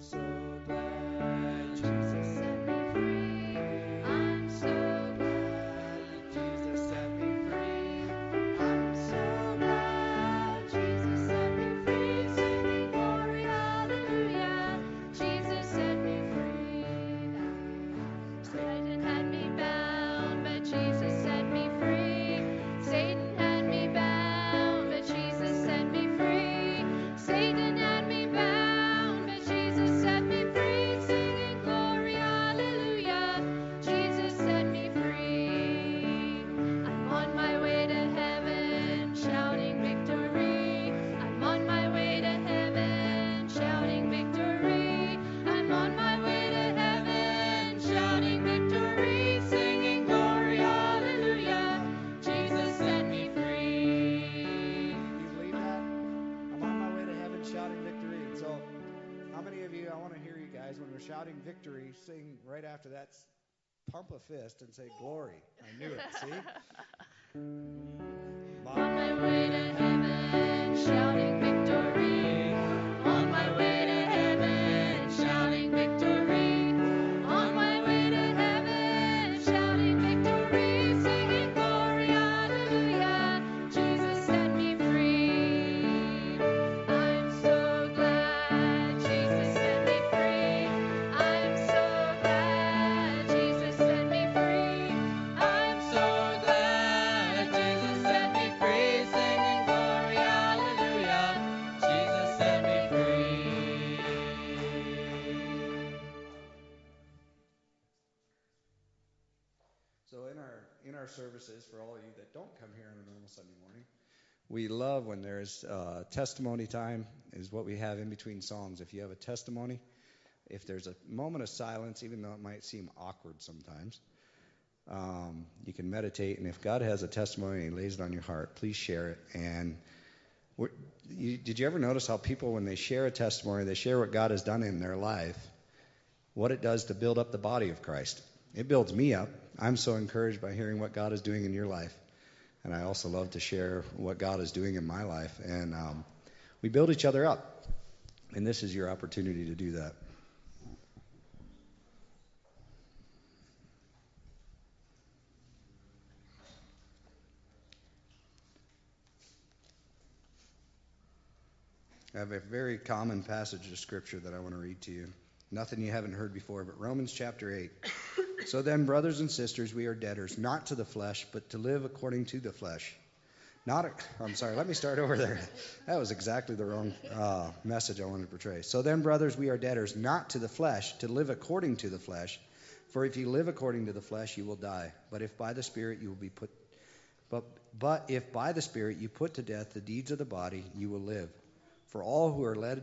shouting victory, sing right after that, pump a fist and say glory. I knew it. See? On my way to heaven, shouting victory. On my way. We love when there's uh, testimony time, is what we have in between songs. If you have a testimony, if there's a moment of silence, even though it might seem awkward sometimes, um, you can meditate. And if God has a testimony and He lays it on your heart, please share it. And you, did you ever notice how people, when they share a testimony, they share what God has done in their life, what it does to build up the body of Christ? It builds me up. I'm so encouraged by hearing what God is doing in your life. And I also love to share what God is doing in my life. And um, we build each other up. And this is your opportunity to do that. I have a very common passage of scripture that I want to read to you. Nothing you haven't heard before, but Romans chapter 8. so then, brothers and sisters, we are debtors, not to the flesh, but to live according to the flesh. Not, a, I'm sorry, let me start over there. That was exactly the wrong uh, message I wanted to portray. So then, brothers, we are debtors, not to the flesh, to live according to the flesh. For if you live according to the flesh, you will die. But if by the Spirit you will be put, but, but if by the Spirit you put to death the deeds of the body, you will live. For all who are led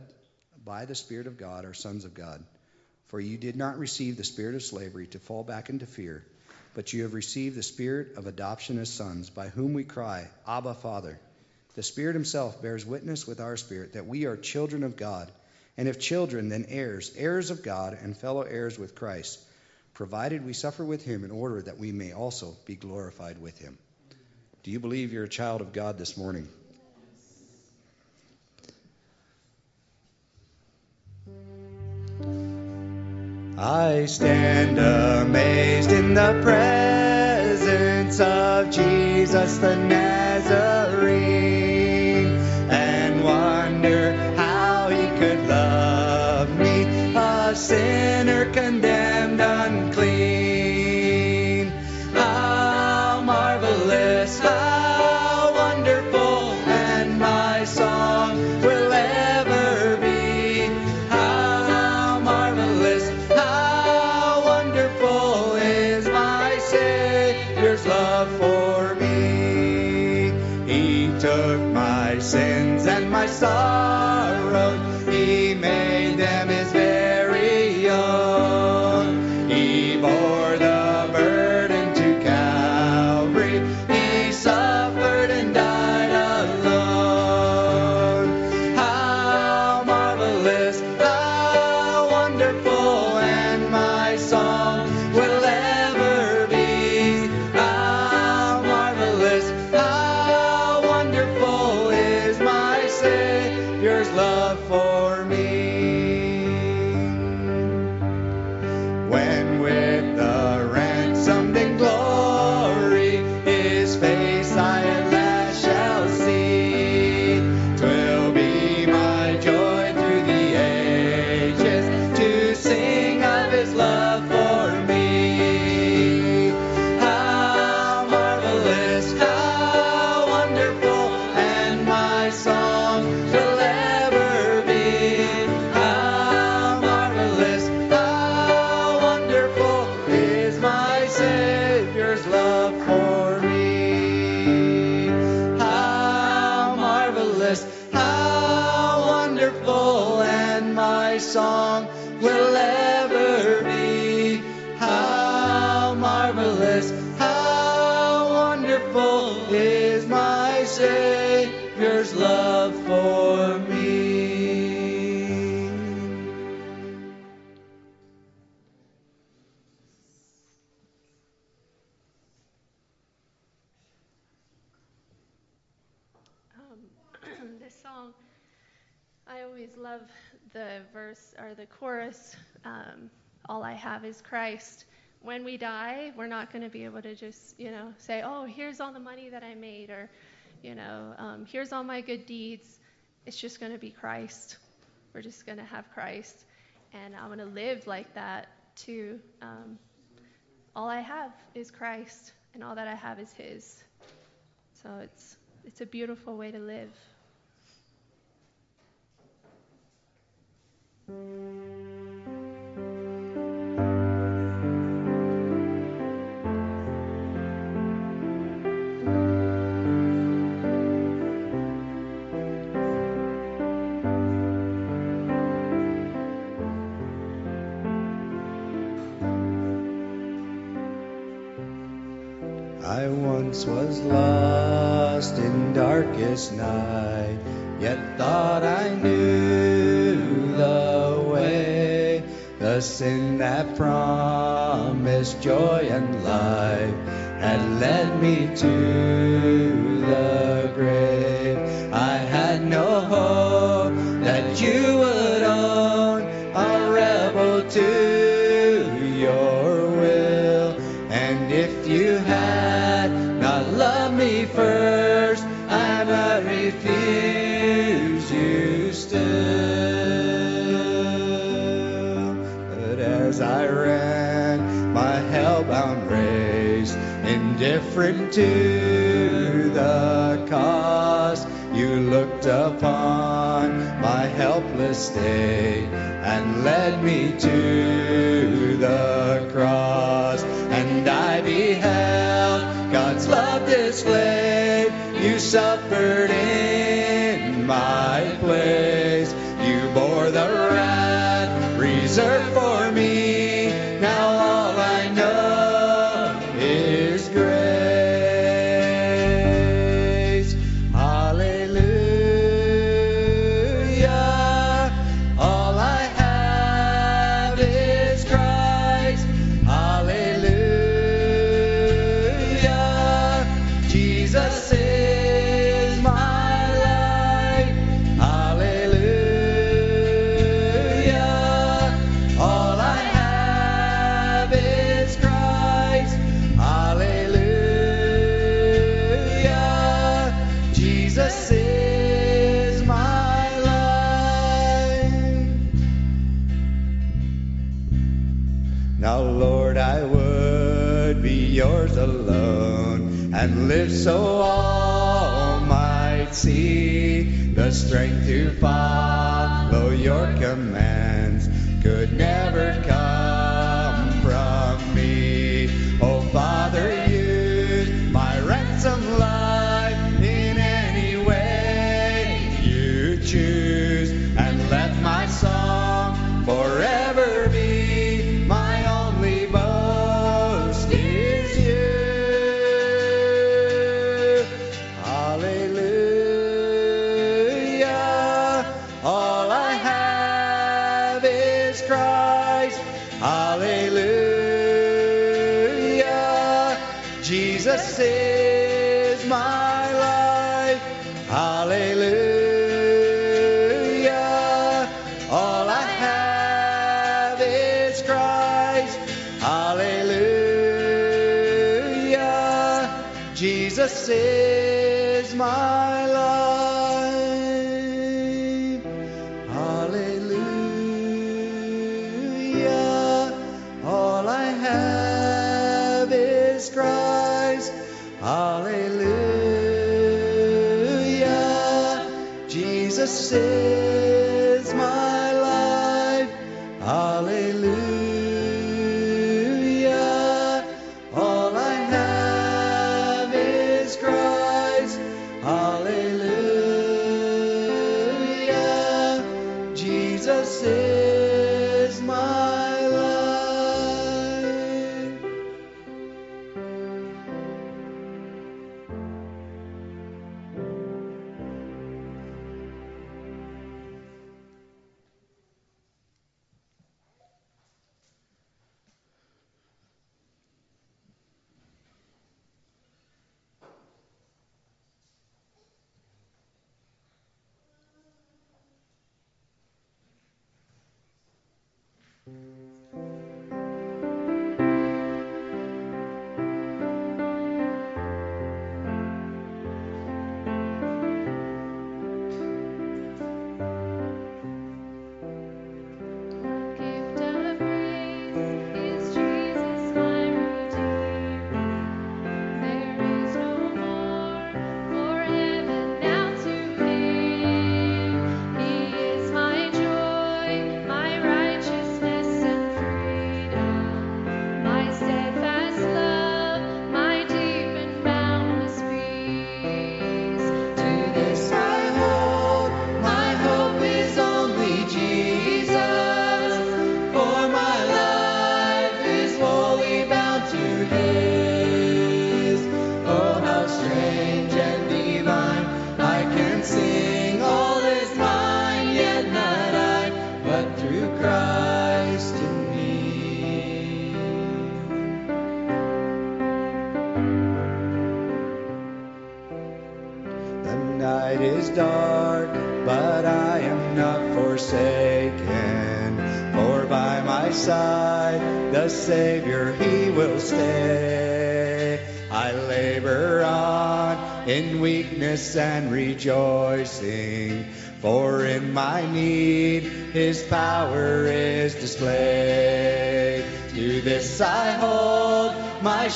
by the Spirit of God are sons of God. For you did not receive the spirit of slavery to fall back into fear, but you have received the spirit of adoption as sons, by whom we cry, Abba, Father. The Spirit Himself bears witness with our spirit that we are children of God, and if children, then heirs, heirs of God, and fellow heirs with Christ, provided we suffer with Him in order that we may also be glorified with Him. Do you believe you're a child of God this morning? I stand amazed in the presence of Jesus the Nazarene and wonder how he could love me, a sinner condemned We die, we're not going to be able to just, you know, say, "Oh, here's all the money that I made," or, you know, um, "Here's all my good deeds." It's just going to be Christ. We're just going to have Christ, and I'm going to live like that too. Um, all I have is Christ, and all that I have is His. So it's it's a beautiful way to live. I once was lost in darkest night, yet thought I knew the way. The sin that promised joy and life had led me to the grave. As I ran my hellbound race, indifferent to the cost, you looked upon my helpless state and led me to the cross. And I beheld God's love displayed. You suffered in my strength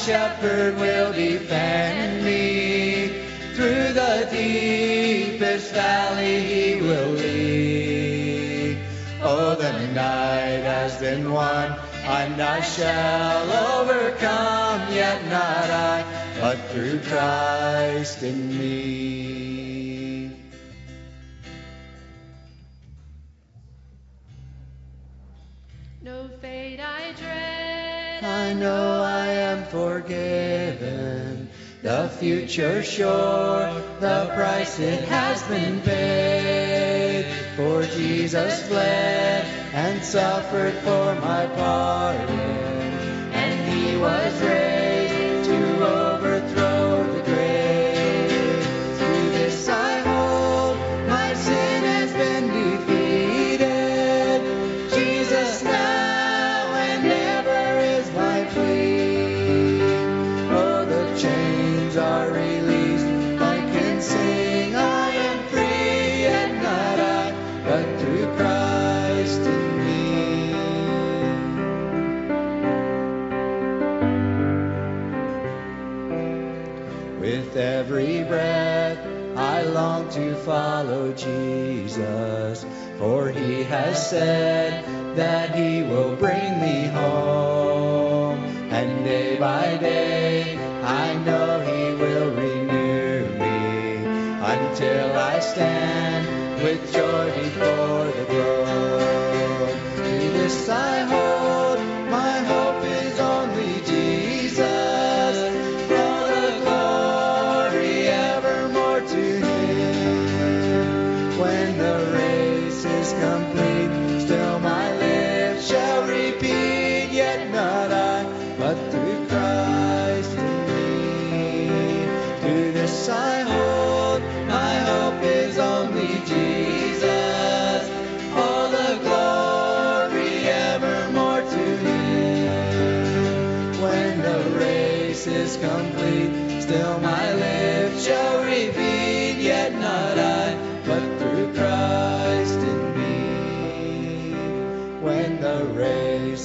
shepherd will defend me. Through the deepest valley he will lead. Oh, the night has been won, and I shall overcome, yet not I, but through Christ in The future sure, the price it has been paid. For Jesus bled and suffered for my pardon, and he was raised to follow Jesus, for he has said that he will bring me home. And day by day, I know he will renew me until I stand with joy before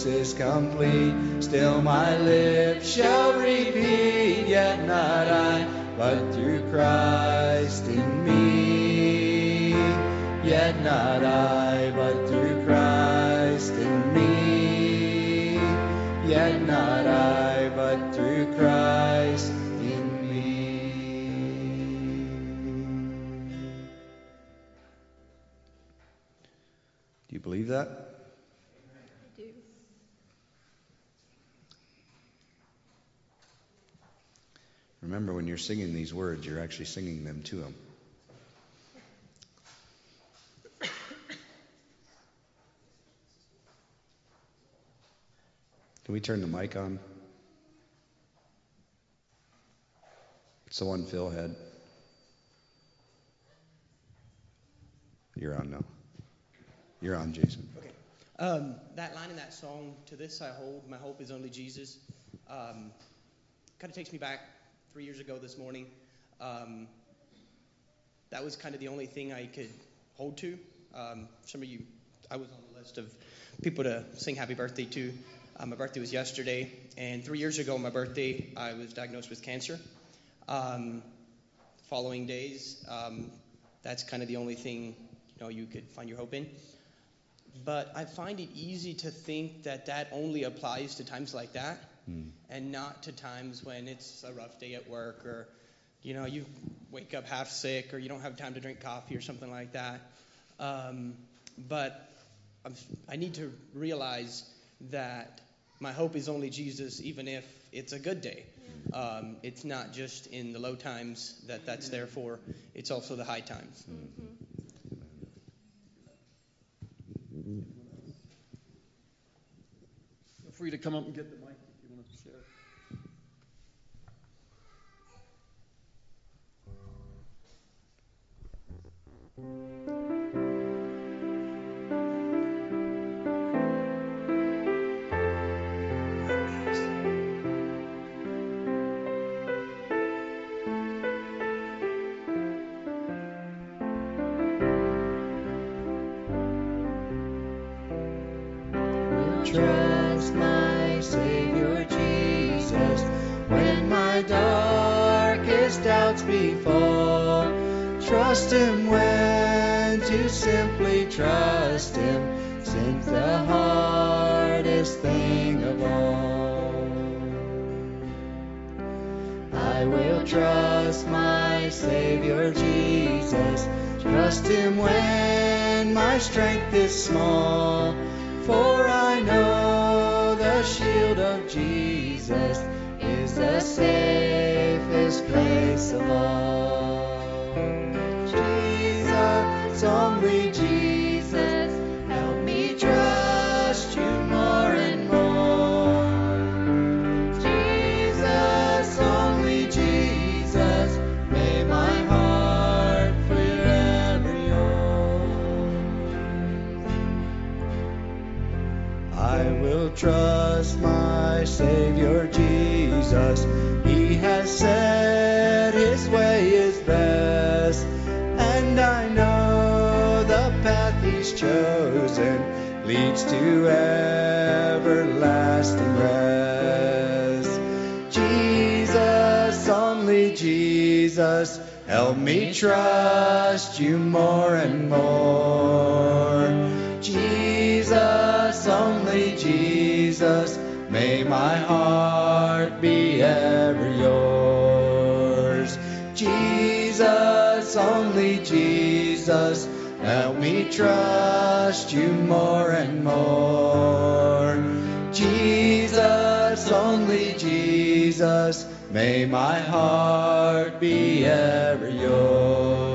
race is complete, still my lips shall repeat, yet not I, but through Christ in me. Yet not I, but through Christ in me. Yet not I, but through Christ in me. Do you believe that? Remember, when you're singing these words, you're actually singing them to Him. Can we turn the mic on? It's the one Phil had. You're on now. You're on, Jason. Okay. Um, that line in that song, "To this I hold, my hope is only Jesus," um, kind of takes me back three years ago this morning. Um, that was kind of the only thing I could hold to. Um, some of you, I was on the list of people to sing happy birthday to. Uh, my birthday was yesterday, and three years ago, my birthday, I was diagnosed with cancer. Um, following days, um, that's kind of the only thing you know you could find your hope in. But I find it easy to think that that only applies to times like that, Hmm. and not to times when it's a rough day at work or you know you wake up half sick or you don't have time to drink coffee or something like that. Um, but I'm, I need to realize that my hope is only Jesus, even if it's a good day. Um, it's not just in the low times that that's there for; it's also the high times. Feel free to come up and get the mic Trust my Savior Jesus when my darkest doubts befall. Trust Him when trust Him since the hardest thing of all. I will trust my Savior Jesus. Trust Him when my strength is small. For I know the shield of Jesus is the safest place of all. Jesus, only chosen leads to everlasting rest. Jesus, only Jesus, help me trust you more and more. Jesus, only Jesus, may my heart be ever yours. Jesus, only Jesus, help me trust you more and more. Jesus, only Jesus, may my heart be ever yours.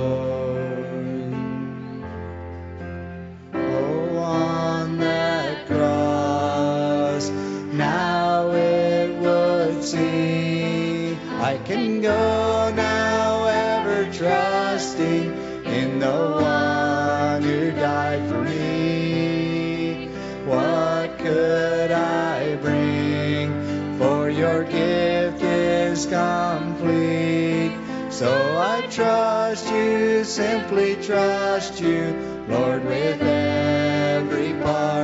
So I trust you, simply trust you, Lord, with every part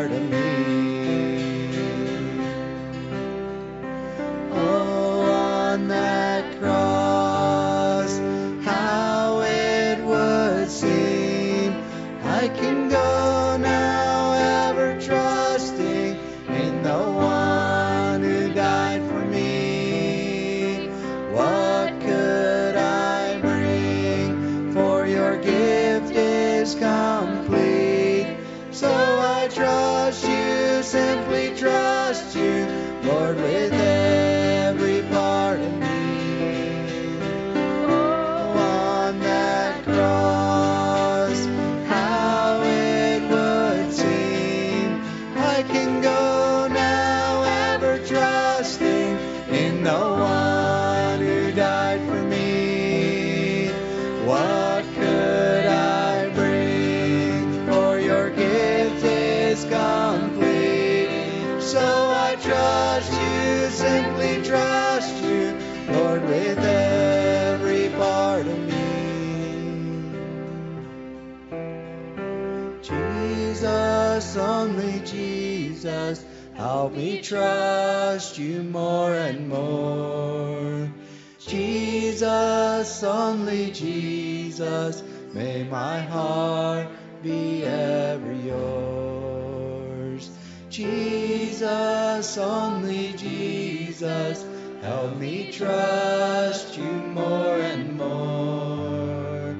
trust you more and more. Jesus, only Jesus, may my heart be ever yours. Jesus, only Jesus, help me trust you more and more.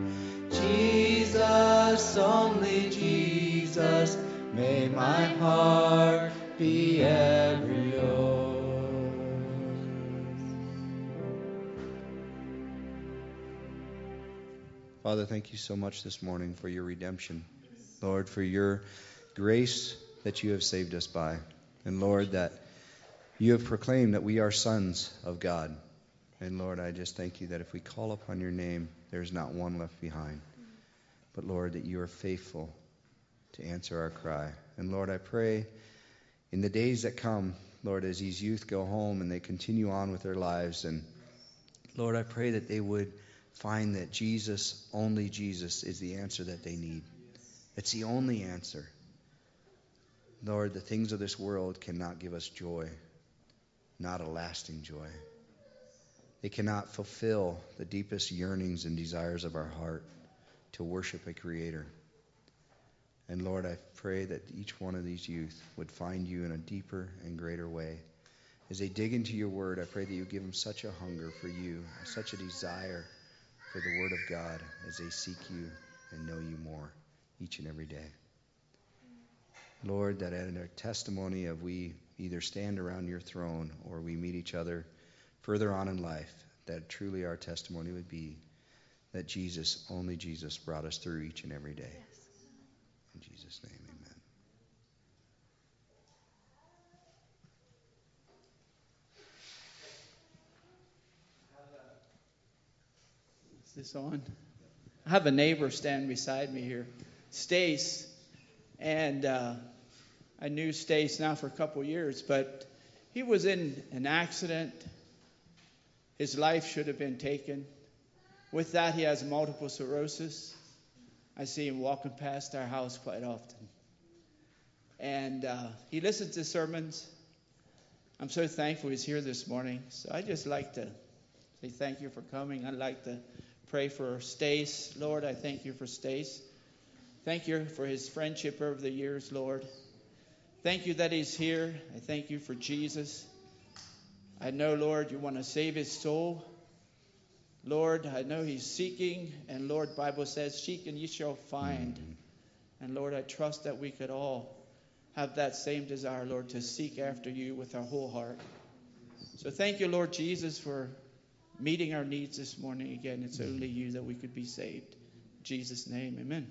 Jesus, only Jesus, may my heart be yours. Father, thank you so much this morning for your redemption. Lord, for your grace that you have saved us by. And Lord, that you have proclaimed that we are sons of God. And Lord, I just thank you that if we call upon your name, there's not one left behind. But Lord, that you are faithful to answer our cry. And Lord, I pray in the days that come, Lord, as these youth go home and they continue on with their lives, and Lord, I pray that they would find that Jesus, only Jesus, is the answer that they need. It's the only answer. Lord, the things of this world cannot give us joy, not a lasting joy. They cannot fulfill the deepest yearnings and desires of our heart to worship a Creator. And Lord, I pray that each one of these youth would find you in a deeper and greater way. As they dig into your word, I pray that you give them such a hunger for you, such a desire for the word of God as they seek you and know you more each and every day. Lord, that in our testimony of we either stand around your throne or we meet each other further on in life, that truly our testimony would be that Jesus, only Jesus, brought us through each and every day. Yes. In Jesus' name, amen. Is this on? I have a neighbor standing beside me here, Stace, and uh, I knew Stace now for a couple years, but he was in an accident. His life should have been taken. With that, he has multiple sclerosis. I see him walking past our house quite often. And uh, he listens to sermons. I'm so thankful he's here this morning. So I just like to say thank you for coming. I'd like to pray for Stace. Lord, I thank you for Stace. Thank you for his friendship over the years, Lord. Thank you that he's here. I thank you for Jesus. I know, Lord, you want to save his soul. Lord, I know he's seeking, and Lord, Bible says, seek and ye shall find. Mm. And Lord, I trust that we could all have that same desire, Lord, to seek after you with our whole heart. So thank you, Lord Jesus, for meeting our needs this morning again. It's only you that we could be saved. In Jesus' name, amen.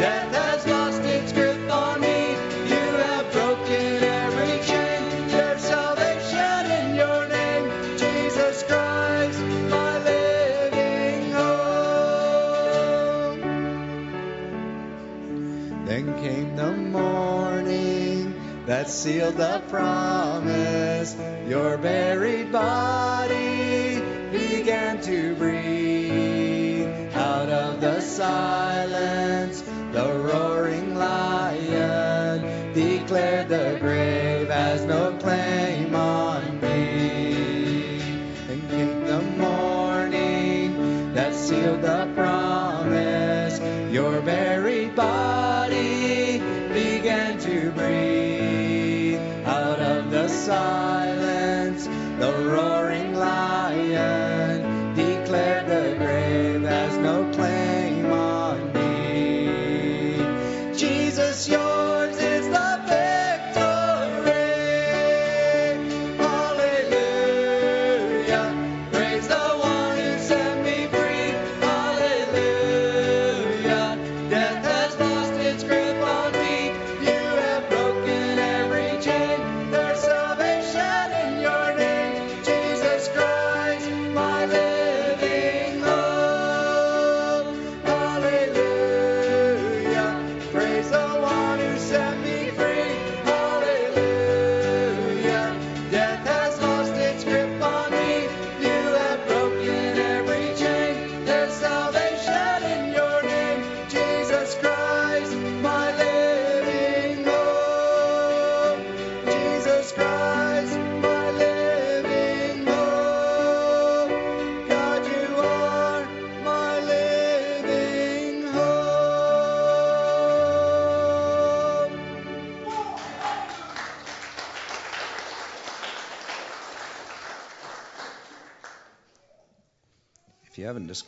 That last sickness gone me. You have broken every chain. Your salvation in Jordan. Jesus Christ, my living God. Then came the morning that sealed the promise. Your buried body feel the promise.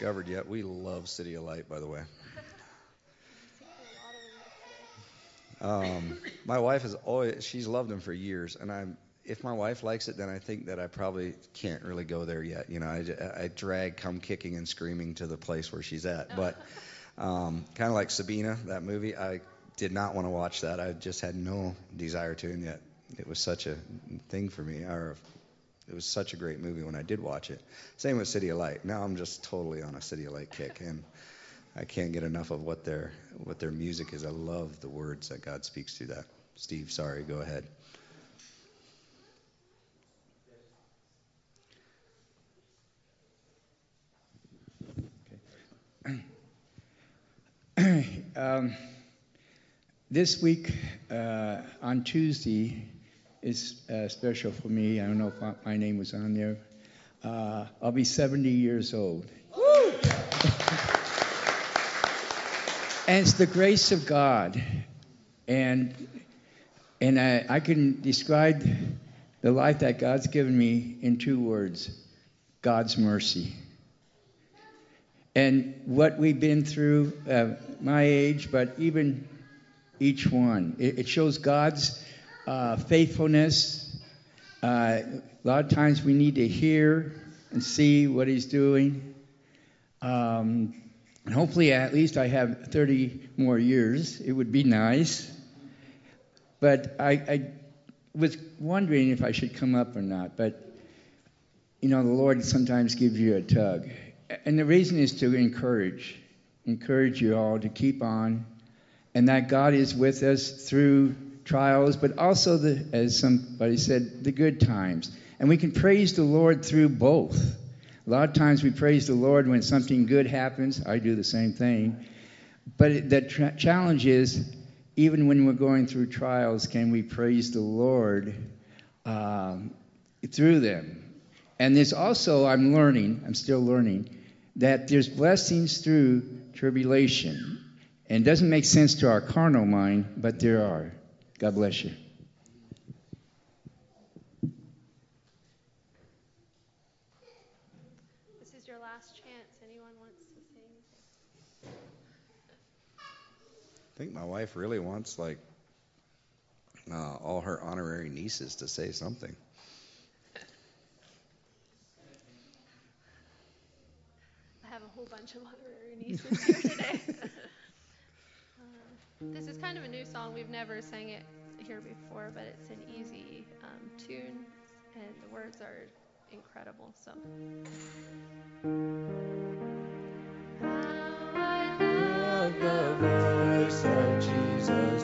Discovered yet, we love City of Light, by the way. Um, my wife has always she's loved them for years, and I'm if my wife likes it, then I think that I probably can't really go there yet. You know, I, I drag come kicking and screaming to the place where she's at. But um, kind of like Sabina, that movie, I did not want to watch that. I just had no desire to, and yet it was such a thing for me. Or it was such a great movie when I did watch it. Same with City of Light. Now I'm just totally on a City of Light kick, and I can't get enough of what their what their music is. I love the words that God speaks through that. Steve, sorry, go ahead. um, this week uh, on Tuesday is uh, special for me. I don't know if I, my name was on there. Uh, I'll be 70 years old. and it's the grace of God. And and I, I can describe the life that God's given me in two words God's mercy. And what we've been through, uh, my age, but even each one, it, it shows God's uh, faithfulness. Uh, a lot of times we need to hear and see what He's doing. Um, and hopefully, at least I have 30 more years. It would be nice. But I, I was wondering if I should come up or not. But, you know, the Lord sometimes gives you a tug. And the reason is to encourage, encourage you all to keep on, and that God is with us through trials, but also, the, as somebody said, the good times. And we can praise the Lord through both. A lot of times we praise the Lord when something good happens. I do the same thing. But the tra- challenge is, even when we're going through trials, can we praise the Lord um, through them? And there's also, I'm learning, I'm still learning, that there's blessings through tribulation. And it doesn't make sense to our carnal mind, but there are. God bless you. This is your last chance. Anyone wants to say anything? I think my wife really wants like uh, all her honorary nieces to say something. I have a whole bunch of honorary nieces here today. This is kind of a new song. We've never sang it here before, but it's an easy um, tune, and the words are incredible. So. Love the voice of Jesus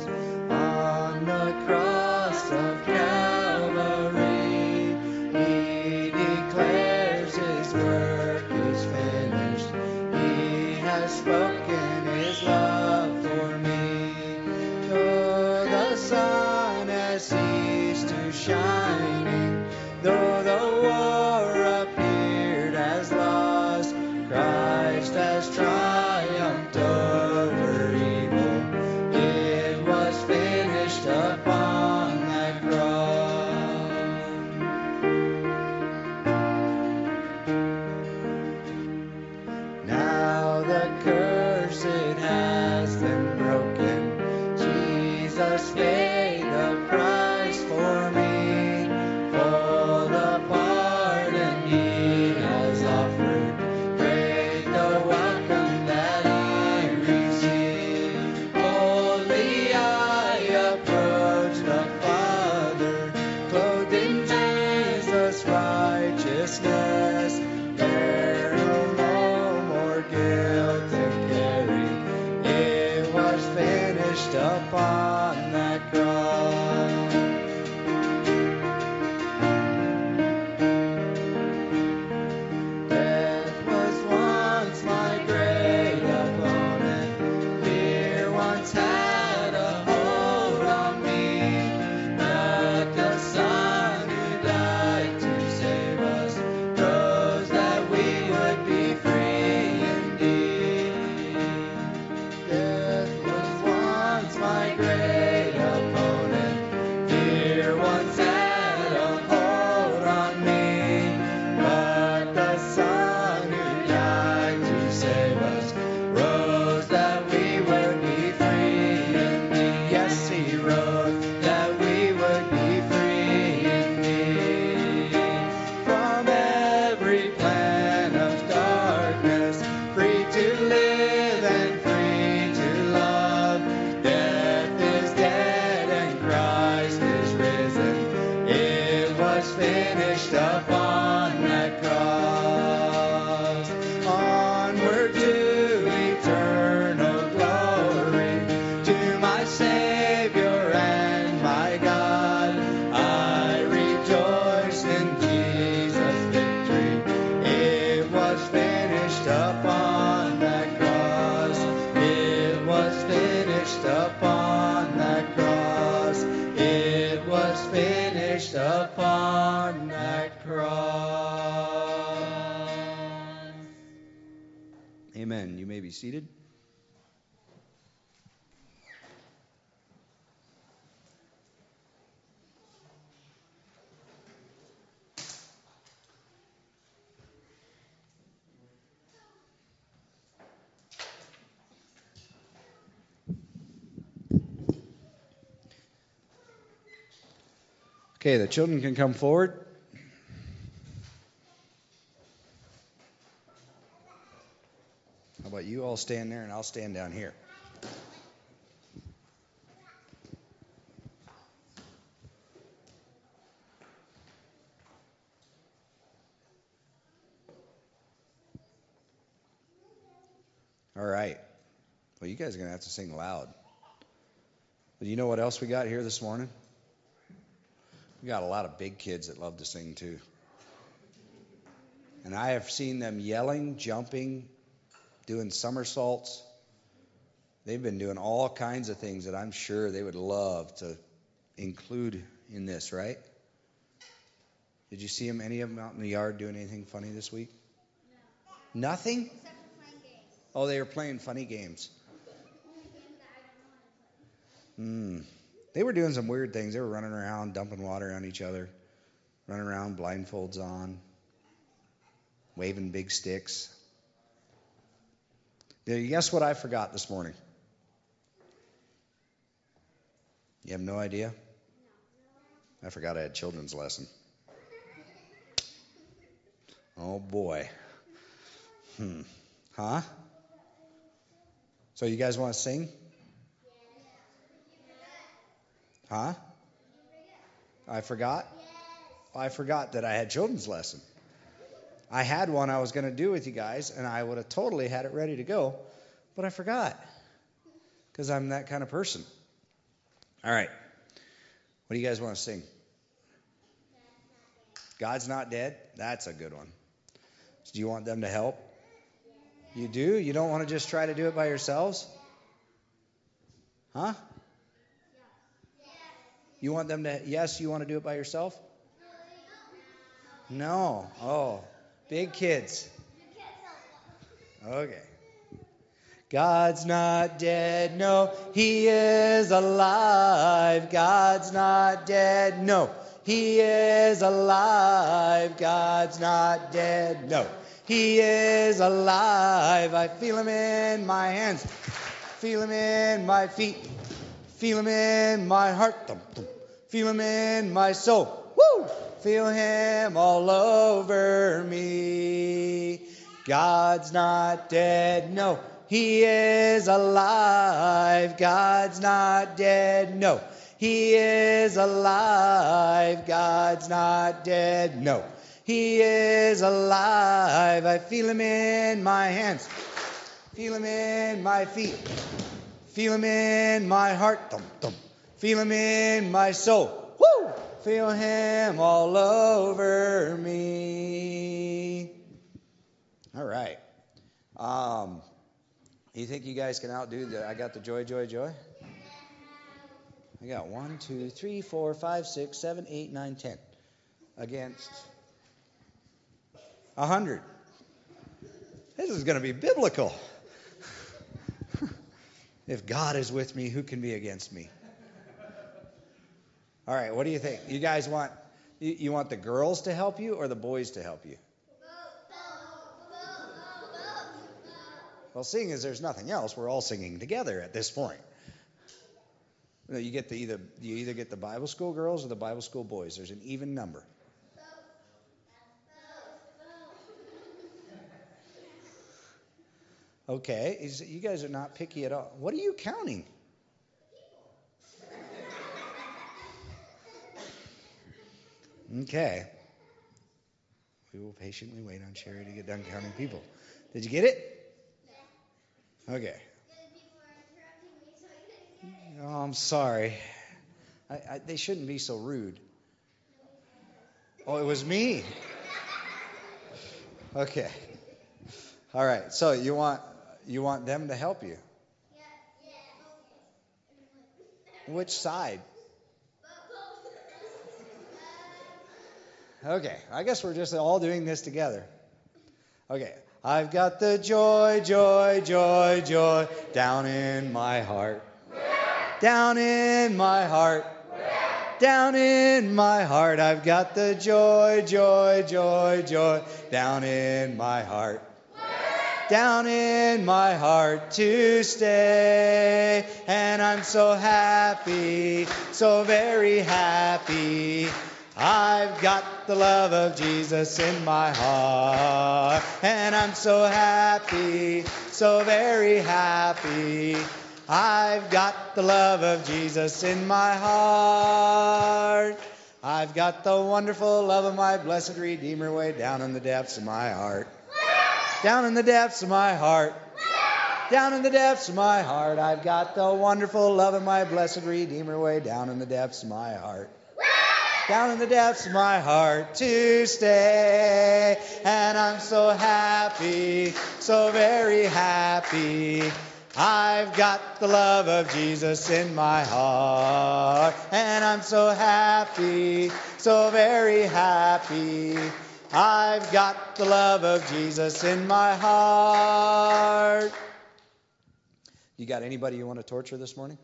be seated. Okay, the children can come forward. How about you all stand there and I'll stand down here? All right. Well, you guys are going to have to sing loud. But you know what else we got here this morning? We got a lot of big kids that love to sing too. And I have seen them yelling, jumping, doing somersaults. They've been doing all kinds of things that I'm sure they would love to include in this, right? Did you see them, any of them out in the yard doing anything funny this week? No. Nothing? Oh, they were playing funny games. Hmm. They were doing some weird things. They were running around, dumping water on each other, running around, blindfolds on, waving big sticks. Yeah, guess what I forgot this morning? You have no idea? I forgot I had children's lesson. Oh boy. Hmm. Huh? So you guys want to sing? Huh? I forgot? I forgot that I had children's lesson. I had one I was going to do with you guys, and I would have totally had it ready to go, but I forgot because I'm that kind of person. All right. What do you guys want to sing? God's not dead? That's a good one. Do you want them to help? You do? You don't want to just try to do it by yourselves? Huh? You want them to, yes, you want to do it by yourself? No. Oh, big kids. Okay. God's not dead, no, He is alive. God's not dead, no, He is alive. God's not dead, no, He is alive. I feel Him in my hands, feel Him in my feet, feel Him in my heart, feel Him in my soul. Woo! Feel Him all over me. God's not dead, no. He is alive. God's not dead. No. He is alive. God's not dead. No. He is alive. I feel him in my hands. Feel him in my feet. Feel him in my heart. Thump, thump. Feel him in my soul. Feel him all over me. All right. Um, you think you guys can outdo the I got the joy, joy, joy? I got one, two, three, four, five, six, seven, eight, nine, ten. Against a hundred. This is going to be biblical. if God is with me, who can be against me? All right, what do you think? You guys want you, you want the girls to help you or the boys to help you? Well, seeing as there's nothing else, we're all singing together at this point. You, get the either you either get the Bible school girls or the Bible school boys. There's an even number. Okay, you guys are not picky at all. What are you counting? Okay. We will patiently wait on Sherry to get done counting people. Did you get it? Okay. Oh, I'm sorry. I, I, they shouldn't be so rude. Oh, it was me. Okay. All right. So you want you want them to help you? Which side? Okay. I guess we're just all doing this together. Okay. I've got the joy, joy, joy, joy down in my heart. Down in my heart. Down in my heart. I've got the joy, joy, joy, joy down in my heart. Down in my heart to stay. And I'm so happy, so very happy. I've got the love of Jesus in my heart. And I'm so happy, so very happy. I've got the love of Jesus in my heart. I've got the wonderful love of my blessed Redeemer way down in the depths of my heart. Down in the depths of my heart. Down in the depths of my heart. I've got the wonderful love of my blessed Redeemer way down in the depths of my heart down in the depths of my heart to stay. And I'm so happy, so very happy. I've got the love of Jesus in my heart. And I'm so happy, so very happy. I've got the love of Jesus in my heart. You got anybody you want to torture this morning?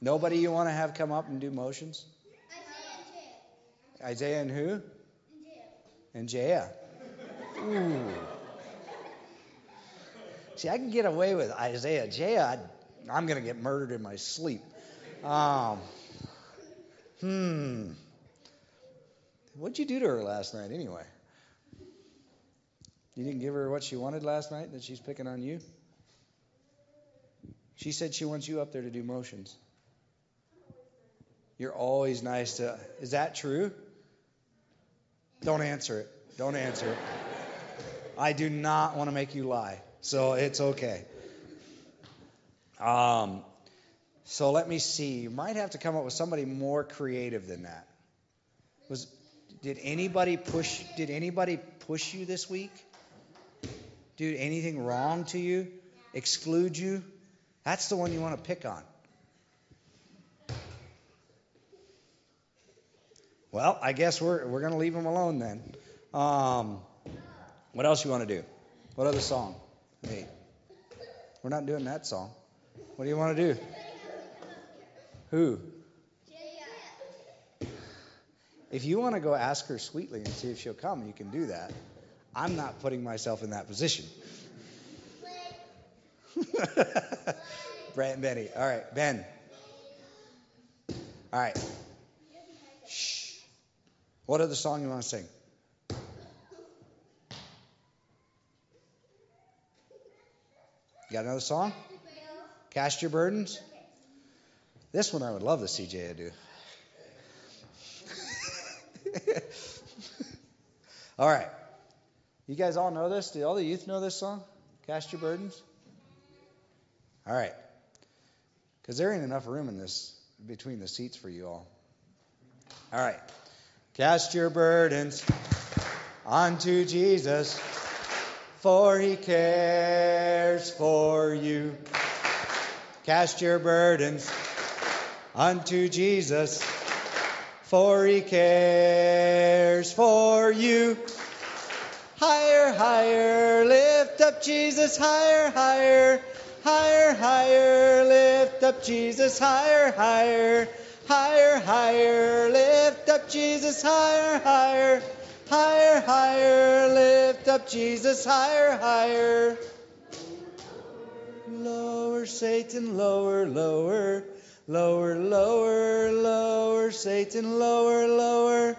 Nobody you want to have come up and do motions? Isaiah and who? And Jaya. Ooh. See, I can get away with Isaiah. Jaya, I, am going to get murdered in my sleep. Um, hmm. What'd you do to her last night anyway? You didn't give her what she wanted last night that she's picking on you? She said she wants you up there to do motions. You're always nice to. Is that true? Don't answer it. Don't answer it. I do not want to make you lie, so it's okay. Um, so let me see. You might have to come up with somebody more creative than that. Was did anybody push? Did anybody push you this week? Do anything wrong to you? Exclude you? That's the one you want to pick on. Well, I guess we're we're gonna leave them alone then. Um, what else you want to do? What other song? Hey, we're not doing that song. What do you want to do? Who? If you want to go ask her sweetly and see if she'll come, you can do that. I'm not putting myself in that position. Brett and Benny. All right, Ben. All right. What other song you want to sing? You got another song? Cast your burdens. This one I would love to see Jaya do. all right. You guys all know this? Do all the youth know this song? Cast your burdens? All right. Because there ain't enough room in this between the seats for you all. All right. Cast your burdens onto Jesus, for he cares for you. Cast your burdens unto Jesus, for he cares for you. Higher, higher, lift up Jesus, higher, higher, higher, higher, lift up Jesus, higher, higher, higher, higher, lift up Jesus, higher, higher, higher, higher, lift up Jesus, higher, higher. Lower, Satan, lower, lower, lower, lower, lower, Satan, lower, lower,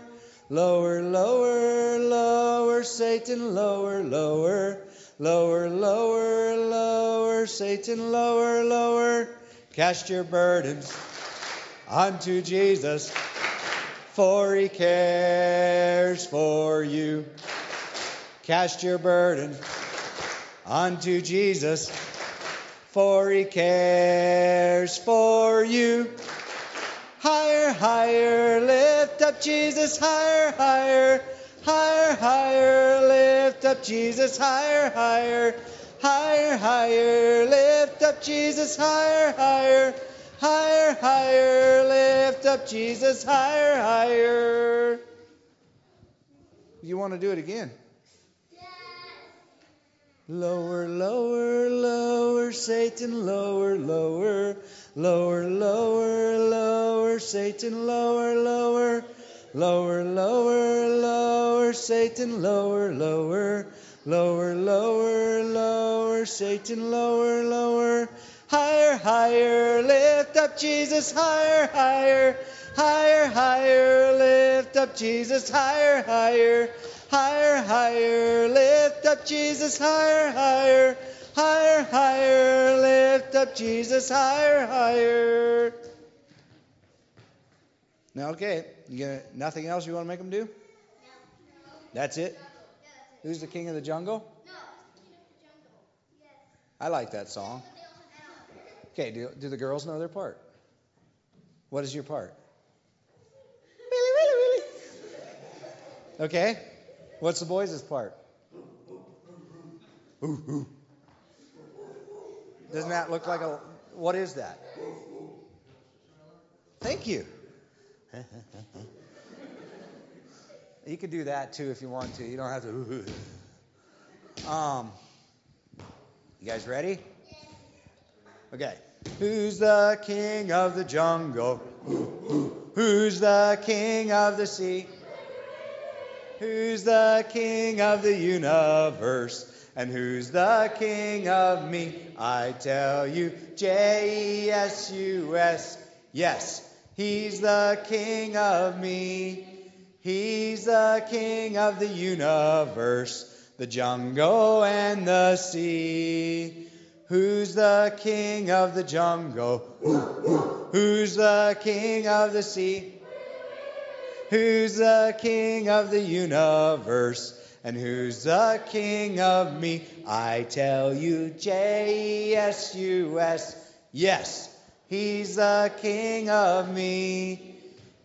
lower, lower, lower, Satan, lower, lower, lower, lower, lower, Satan, lower, lower. Cast your burdens unto Jesus, for he cares for you. Cast your burden unto Jesus, for he cares for you. Higher, higher, lift up Jesus, higher, higher, higher, higher, lift up Jesus, higher, higher, higher, higher, lift up Jesus, higher, higher, higher, higher, lift up Jesus, higher, higher. You want to do it again? Yes. Lower, lower, lower, Satan, lower, lower, lower, lower, lower, Satan, lower, lower, lower, lower, lower, Satan, lower, lower, lower, lower, lower, Satan, lower, lower, higher, higher, lift up Jesus, higher, higher, higher, higher, lift up Jesus, higher, higher. Higher, higher, lift up Jesus, higher, higher, higher, higher, lift up Jesus, higher, higher. Now, okay, you gonna, nothing else you want to make them do? That's it? Who's the king of the jungle? I like that song. Okay, do, do the girls know their part? What is your part? Really, really, really. Okay. What's the boys' part? Ooh, ooh. Doesn't that look like a. What is that? Thank you. you can do that too if you want to. You don't have to. Um, you guys ready? Okay. Who's the king of the jungle? Who's the king of the sea? Who's the king of the universe? And who's the king of me? I tell you, J E S U S. Yes, he's the king of me. He's the king of the universe, the jungle and the sea. Who's the king of the jungle? Who's the king of the sea? Who's the king of the universe? And who's the king of me? I tell you, J E S U S. Yes, he's the king of me.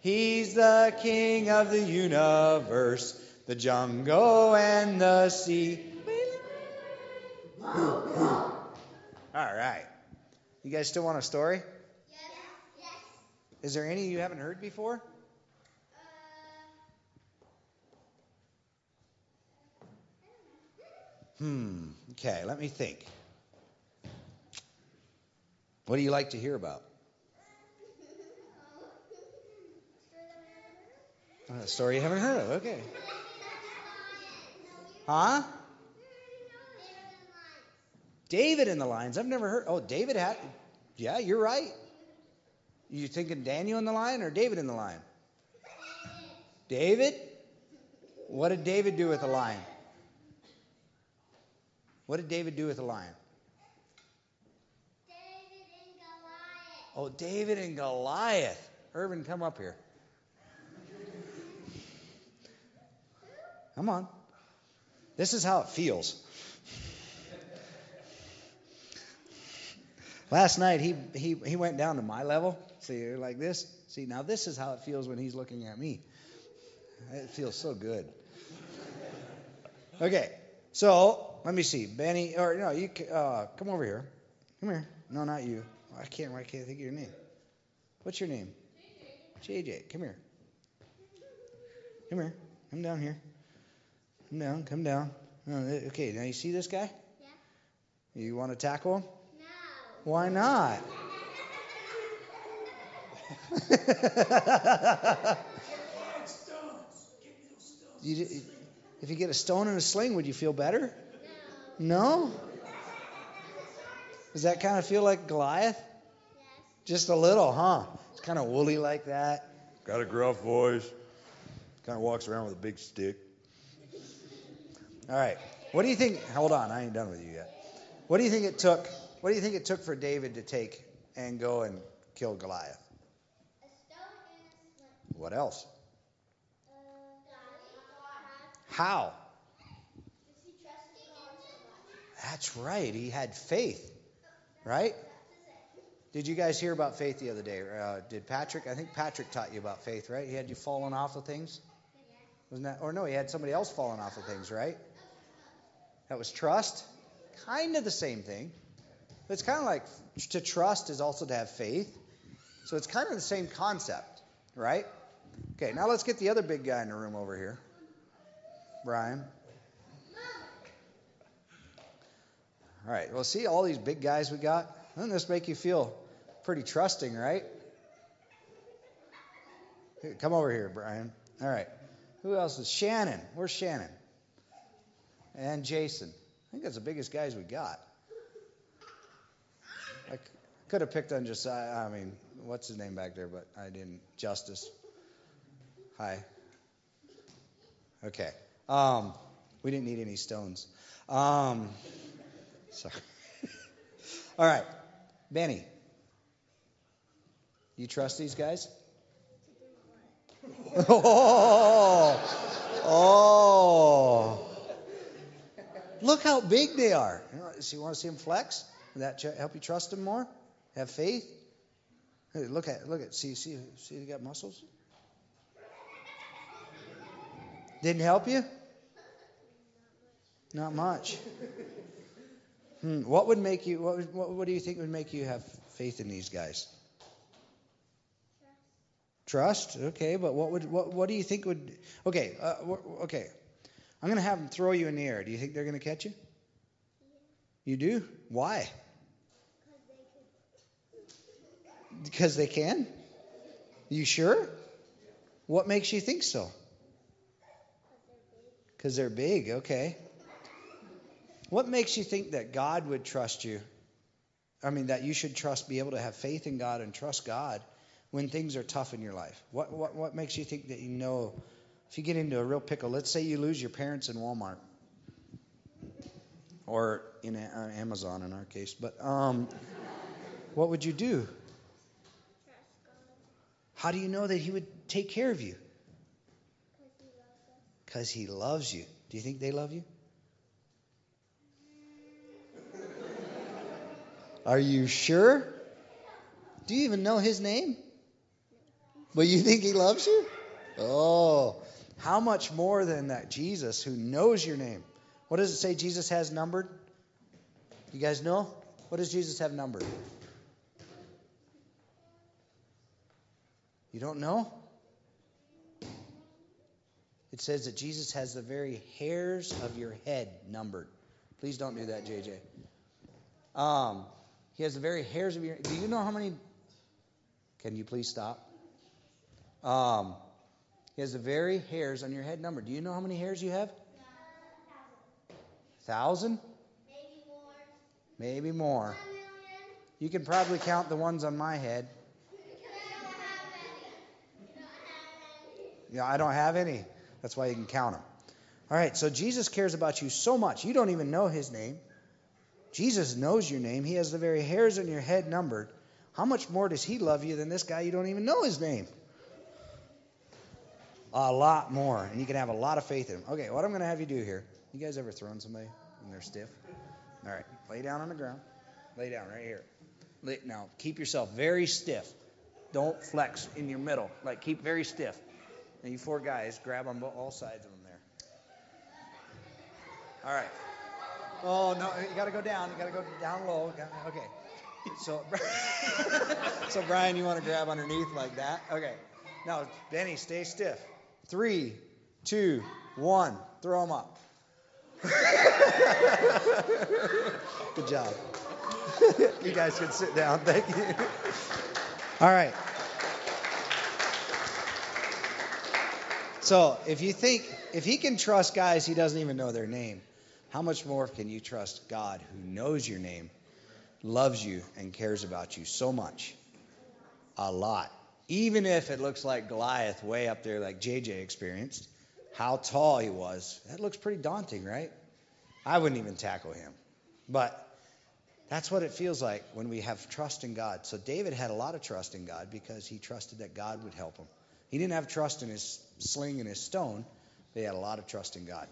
He's the king of the universe, the jungle and the sea. All right. You guys still want a story? Yes. yes. Is there any you haven't heard before? Hmm. Okay, let me think. What do you like to hear about? Uh, a story you haven't heard of. Okay. Huh? David and the lions. I've never heard. Oh, David had. Yeah, you're right. You thinking Daniel in the lion or David in the lion? David? What did David do with the lion? What did David do with the lion? David and Goliath. oh, David and Goliath. Irvin, come up here. Come on. This is how it feels. Last night he, he, he went down to my level. See, you're like this. See, now this is how it feels when he's looking at me. It feels so good. Okay, so let me see. Benny, or no, you uh, come over here. Come here. No, not you. I can't. I can't think of your name. What's your name? JJ. JJ. Come here. Come here. Come down here. Come down. Come down. Oh, okay. Now you see this guy? Yeah. You want to tackle him? Why not? you, if you get a stone in a sling, would you feel better? No? Does that kind of feel like Goliath? Just a little, huh? It's kind of woolly like that. Got a gruff voice. Kind of walks around with a big stick. All right. What do you think? Hold on, I ain't done with you yet. What do you think it took? What do you think it took for David to take and go and kill Goliath? What else? How? That's right. He had faith, right? Did you guys hear about faith the other day? Uh, did Patrick? I think Patrick taught you about faith, right? He had you falling off of things. Wasn't that? Or no, he had somebody else falling off of things, right? That was trust. Kind of the same thing. It's kind of like to trust is also to have faith. So it's kind of the same concept, right? Okay, now let's get the other big guy in the room over here. Brian. All right. Well, see all these big guys we got? Doesn't this make you feel pretty trusting, right? Come over here, Brian. All right. Who else is Shannon? Where's Shannon? And Jason. I think that's the biggest guys we got. I could have picked on Josiah. I mean, what's his name back there, but I didn't. Justice. Hi. Okay. Um, we didn't need any stones. Um, sorry. All right. Benny. You trust these guys? Oh, oh. Look how big they are. You want to see them flex? Would that help you trust them more? Have faith? Hey, look at look at see see see they got muscles. Didn't help you? Not much. Hmm. What would make you? What, what what do you think would make you have faith in these guys? Trust. Okay, but what would what what do you think would? Okay, uh, okay. I'm gonna have them throw you in the air. Do you think they're gonna catch you? You do? Why? Because they can. You sure? What makes you think so? Because they're big. Okay. What makes you think that God would trust you? I mean, that you should trust, be able to have faith in God and trust God when things are tough in your life? What, what, what makes you think that you know if you get into a real pickle? Let's say you lose your parents in Walmart or in a, on Amazon in our case, but um, what would you do? How do you know that He would take care of you? Because He loves you. Do you think they love you? Are you sure? Do you even know his name? But you think he loves you? Oh, how much more than that Jesus who knows your name? What does it say Jesus has numbered? You guys know? What does Jesus have numbered? You don't know? It says that Jesus has the very hairs of your head numbered. Please don't do that, JJ. Um, he has the very hairs of your. Do you know how many? Can you please stop? Um, he has the very hairs on your head numbered. Do you know how many hairs you have? Thousand? Maybe more. Maybe more. You can probably count the ones on my head. Because I don't have any. You don't any. Yeah, I don't have any. That's why you can count them. All right, so Jesus cares about you so much. You don't even know his name. Jesus knows your name. He has the very hairs on your head numbered. How much more does he love you than this guy you don't even know his name? A lot more. And you can have a lot of faith in him. Okay, what I'm going to have you do here. You guys ever thrown somebody and they're stiff? All right, lay down on the ground. Lay down right here. Now, keep yourself very stiff. Don't flex in your middle. Like, keep very stiff. And you four guys, grab on all sides of them there. All right. Oh no, you got to go down. You got to go down low. Okay. So, so Brian, you want to grab underneath like that? Okay. Now, Benny, stay stiff. Three, two, one. Throw them up. Good job. you guys can sit down. Thank you. All right. So if you think if he can trust guys he doesn't even know their name, how much more can you trust God who knows your name, loves you, and cares about you so much? A lot. Even if it looks like Goliath way up there, like JJ experienced, how tall he was, that looks pretty daunting, right? I wouldn't even tackle him. But that's what it feels like when we have trust in God. So David had a lot of trust in God because he trusted that God would help him. He didn't have trust in his sling and his stone, but he had a lot of trust in God.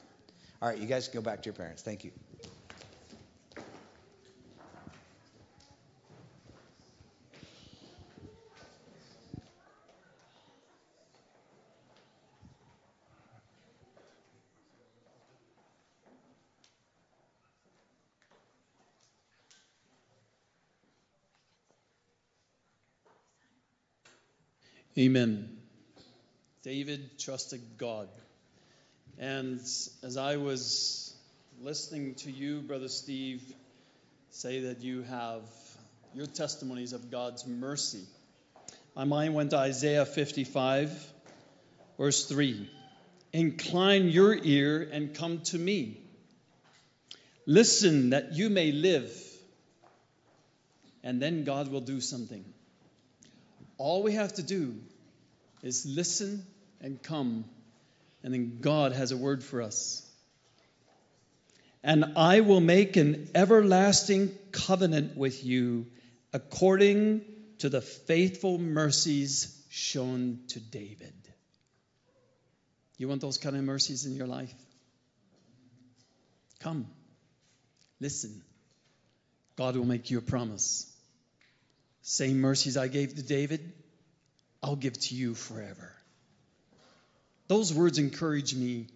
All right, you guys go back to your parents. Thank you. Amen. David trusted God. And as I was listening to you, Brother Steve, say that you have your testimonies of God's mercy. My mind went to Isaiah 55, verse 3. Incline your ear and come to me. Listen that you may live. And then God will do something. All we have to do is listen and come, and then God has a word for us. And I will make an everlasting covenant with you according to the faithful mercies shown to David. You want those kind of mercies in your life? Come, listen. God will make you a promise. Same mercies I gave to David, I'll give to you forever. Those words encourage me.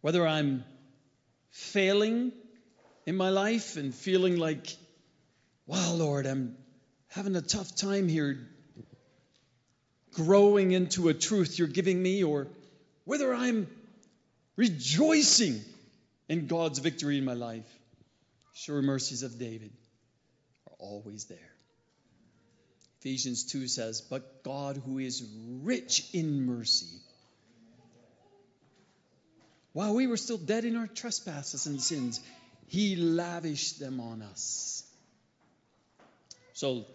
Whether I'm failing in my life and feeling like, wow, Lord, I'm having a tough time here growing into a truth you're giving me, or whether I'm rejoicing in God's victory in my life. Sure mercies of David are always there. Ephesians 2 says, But God, who is rich in mercy, while we were still dead in our trespasses and sins, He lavished them on us. So,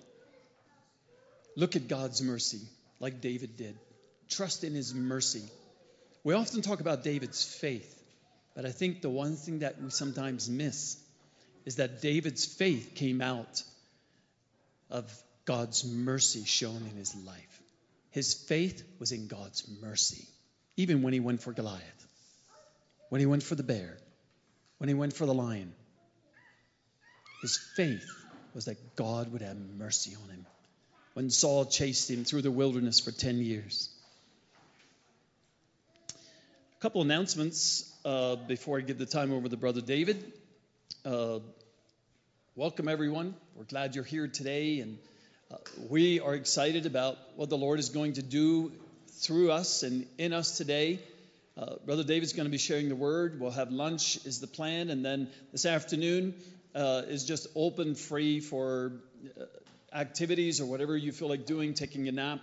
look at God's mercy like David did. Trust in His mercy. We often talk about David's faith, but I think the one thing that we sometimes miss is that David's faith came out of God's mercy shown in his life. His faith was in God's mercy, even when he went for Goliath, when he went for the bear, when he went for the lion. His faith was that God would have mercy on him. When Saul chased him through the wilderness for 10 years. A couple announcements uh, before I give the time over to Brother David. Uh, welcome, everyone. We're glad you're here today, and uh, we are excited about what the Lord is going to do through us and in us today. Uh, Brother David's going to be sharing the word. We'll have lunch, is the plan, and then this afternoon uh, is just open, free for uh, activities or whatever you feel like doing, taking a nap.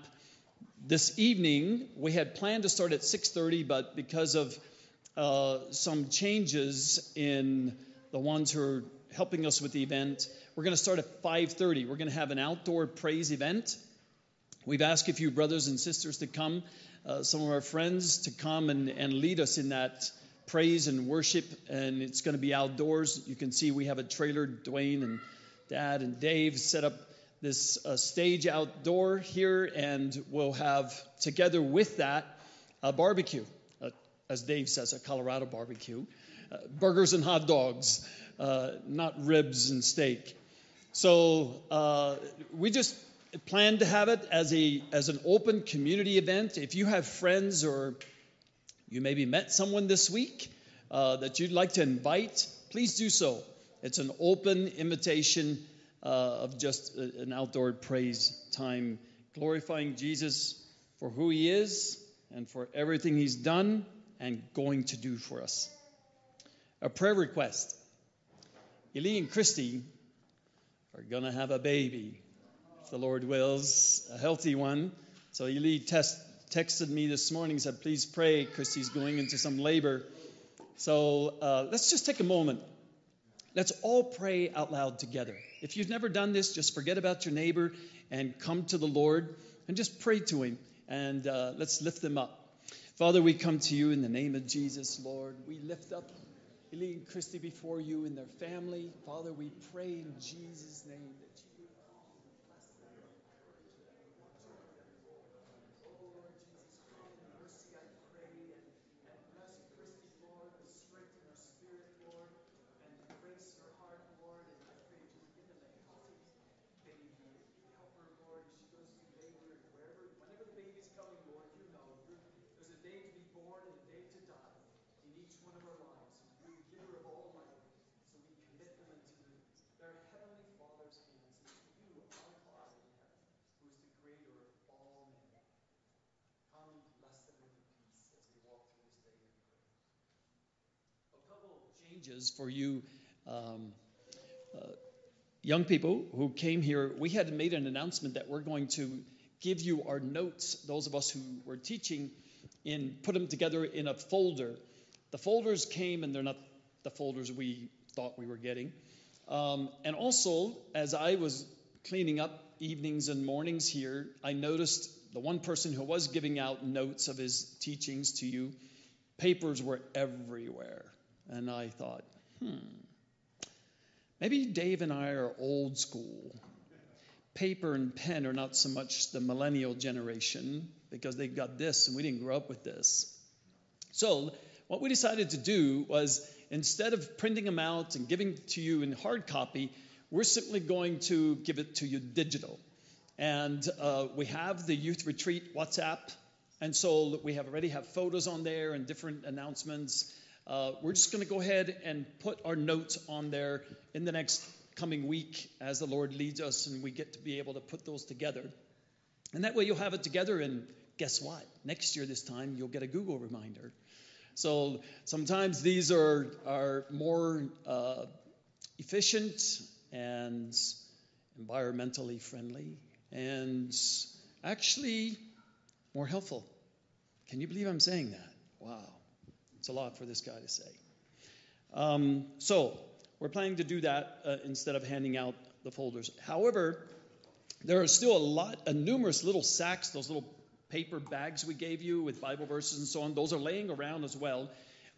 This evening we had planned to start at 6:30, but because of uh, some changes in the ones who are helping us with the event. We're going to start at 5:30. We're going to have an outdoor praise event. We've asked a few brothers and sisters to come, uh, some of our friends to come and, and lead us in that praise and worship, and it's going to be outdoors. You can see we have a trailer. Dwayne and Dad and Dave set up this uh, stage outdoor here, and we'll have together with that a barbecue, uh, as Dave says, a Colorado barbecue, uh, burgers and hot dogs uh, not ribs and steak. So uh, we just plan to have it as a as an open community event. If you have friends or you maybe met someone this week uh, that you'd like to invite, please do so. It's an open invitation uh, of just a, an outdoor praise time, glorifying Jesus for who He is and for everything He's done and going to do for us. A prayer request. Eli and Christy are going to have a baby, the Lord wills, a healthy one. So Eli test, texted me this morning, said, please pray. because he's going into some labor. So uh, let's just take a moment. Let's all pray out loud together. If you've never done this, just forget about your neighbor and come to the Lord and just pray to Him. And uh, let's lift them up. Father, we come to you in the name of Jesus, Lord. We lift up Eli and Christy before you and their family. Father, we pray in Jesus' name that you would bless them. Oh, Lord Jesus, come in mercy, I pray, and, and bless Christy, Lord, with strength in her spirit, Lord, and grace her heart, Lord, and I pray that you would give them a healthy baby. Help her, Lord, as she goes through labor and wherever, whenever the baby's coming, Lord, you know, there's a day to be born and a day to die in each one of our lives giver of all life. So we commit them into the, their heavenly Father's hands, and to you, our Father in heaven, who is the creator of all men. Come bless them with peace as they walk through this day, we pray. A couple of changes for you. Um, uh, young people who came here, we had made an announcement that we're going to give you our notes, those of us who were teaching, and put them together in a folder. The folders came, and they're not the folders we thought we were getting. Um, and also, as I was cleaning up evenings and mornings here, I noticed the one person who was giving out notes of his teachings to you, papers were everywhere. And I thought, hmm, maybe Dave and I are old school. Paper and pen are not so much the millennial generation because they've got this and we didn't grow up with this. So, what we decided to do was instead of printing them out and giving to you in hard copy, we're simply going to give it to you digital. And uh, we have the youth retreat WhatsApp, and so we have already have photos on there and different announcements. Uh, we're just going to go ahead and put our notes on there in the next coming week as the Lord leads us, and we get to be able to put those together. And that way you'll have it together, and guess what? Next year, this time, you'll get a Google reminder. So sometimes these are, are more uh, efficient and environmentally friendly and actually more helpful. Can you believe I'm saying that? Wow. It's a lot for this guy to say. Um, so we're planning to do that uh, instead of handing out the folders. However, there are still a lot, a numerous little sacks, those little paper bags we gave you with Bible verses and so on. Those are laying around as well.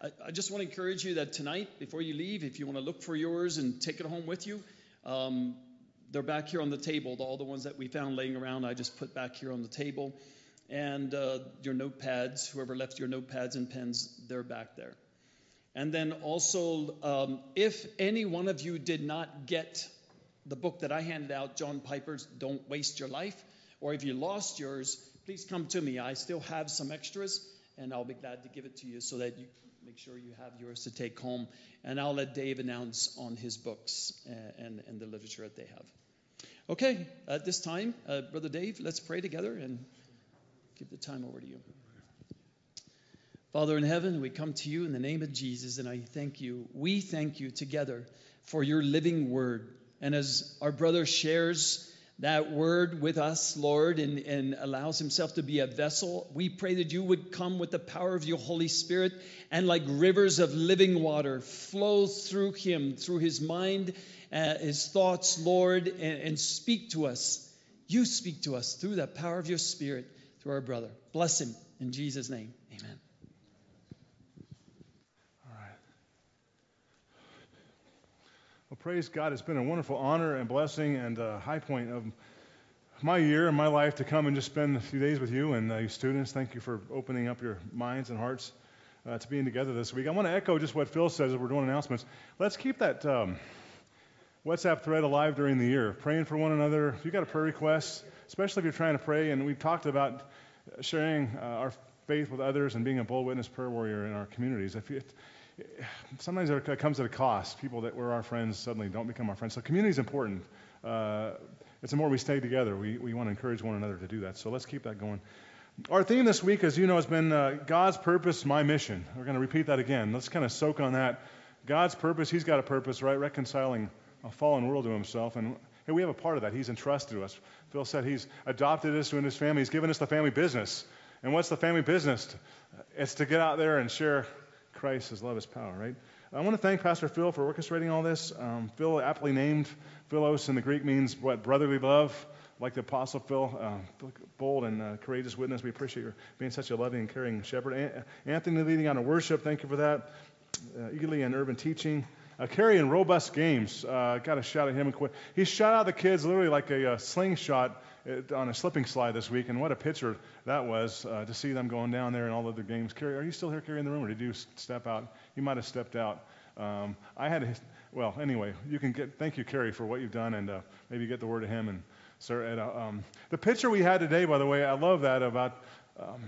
I, I just want to encourage you that tonight, before you leave, if you want to look for yours and take it home with you, um, they're back here on the table. All the ones that we found laying around, I just put back here on the table. And uh, your notepads, whoever left your notepads and pens, they're back there. And then also, um, if any one of you did not get the book that I handed out, John Piper's Don't Waste Your Life, or if you lost yours, please come to me. I still have some extras, and I'll be glad to give it to you so that you make sure you have yours to take home. And I'll let Dave announce on his books and, and, and the literature that they have. Okay, at this time, uh, Brother Dave, let's pray together and give the time over to you. Father in heaven, we come to you in the name of Jesus, and I thank you. We thank you together for your living word. And as our brother shares that word with us, Lord, and, and, allows himself to be a vessel, we pray that you would come with the power of your Holy Spirit and like rivers of living water flow through him, through his mind, uh, his thoughts, Lord, and, and speak to us. You speak to us through the power of your Spirit, through our brother. Bless him in Jesus' name. Amen. All right. Well, praise God. It's been a wonderful honor and blessing and a high point of my year and my life to come and just spend a few days with you and uh, you students. Thank you for opening up your minds and hearts uh, to being together this week. I want to echo just what Phil says as we're doing announcements. Let's keep that um, WhatsApp thread alive during the year, praying for one another. If you've got a prayer request, especially if you're trying to pray, and we've talked about sharing uh, our faith with others and being a bold witness prayer warrior in our communities. If you, sometimes it comes at a cost. People that were our friends suddenly don't become our friends. So community is important. Uh, it's the more we stay together, we, we want to encourage one another to do that. So let's keep that going. Our theme this week, as you know, has been uh, God's purpose, my mission. We're going to repeat that again. Let's kind of soak on that. God's purpose, He's got a purpose, right? Reconciling a fallen world to Himself. And hey, we have a part of that. He's entrusted to us. Phil said He's adopted us into His family. He's given us the family business. And what's the family business? It's to get out there and share Christ, His love, His power, right? I want to thank Pastor Phil for orchestrating all this. Um, Phil, aptly named Philos in the Greek, means what? Brotherly love. Like the Apostle Phil, uh, bold and uh, courageous witness. We appreciate your being such a loving and caring shepherd. Anthony leading on a worship. Thank you for that. Uh, and urban teaching. Uh, Kerry in robust games. Uh, got a shout at him. He shot out the kids literally like a, a slingshot on a slipping slide this week, and what a pitcher that was uh, to see them going down there in all of their games. Kerry, are you still here, Kerry, in the room, or did you step out? You might have stepped out. Um, I had, a, well, anyway, you can get, thank you, Kerry, for what you've done, and uh, maybe get the word to him. And Sir Ed, uh, um, the pitcher we had today, by the way, I love that about um,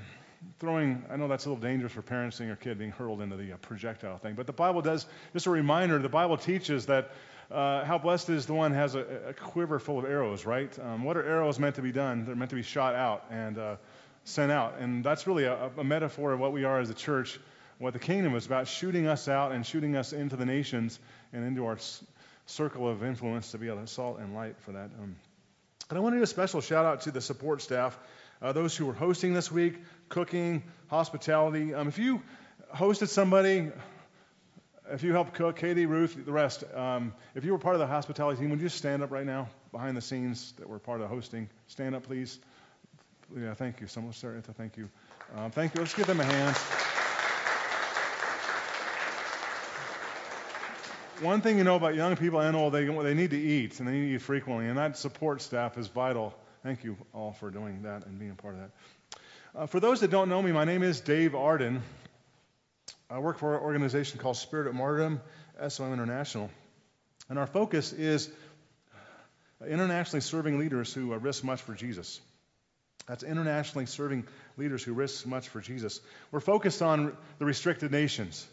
throwing, I know that's a little dangerous for parents seeing your kid being hurled into the uh, projectile thing, but the Bible does, just a reminder, the Bible teaches that uh, how blessed is the one has a, a quiver full of arrows, right? Um, what are arrows meant to be done? They're meant to be shot out and uh, sent out. And that's really a, a, metaphor of what we are as a church, what the kingdom is about, shooting us out and shooting us into the nations and into our circle of influence to be to salt and light for that. Um, and I want to do a special shout out to the support staff, uh, those who were hosting this week, cooking, hospitality. Um, if you hosted somebody, if you helped cook, Katie, Ruth, the rest, um, if you were part of the hospitality team, would you just stand up right now behind the scenes that were part of the hosting? Stand up, please. Yeah, thank you. Someone, Sarah, thank you. Um, thank you. Let's give them a hand. One thing you know about young people and old, they, they need to eat, and they need to eat frequently, and that support staff is vital. Thank you all for doing that and being part of that. Uh, for those that don't know me, my name is Dave Arden. I work for an organization called Spirit of Martyrdom, SOM International. And our focus is internationally serving leaders who uh, risk much for Jesus. That's internationally serving leaders who risk much for Jesus. We're focused on the restricted nations.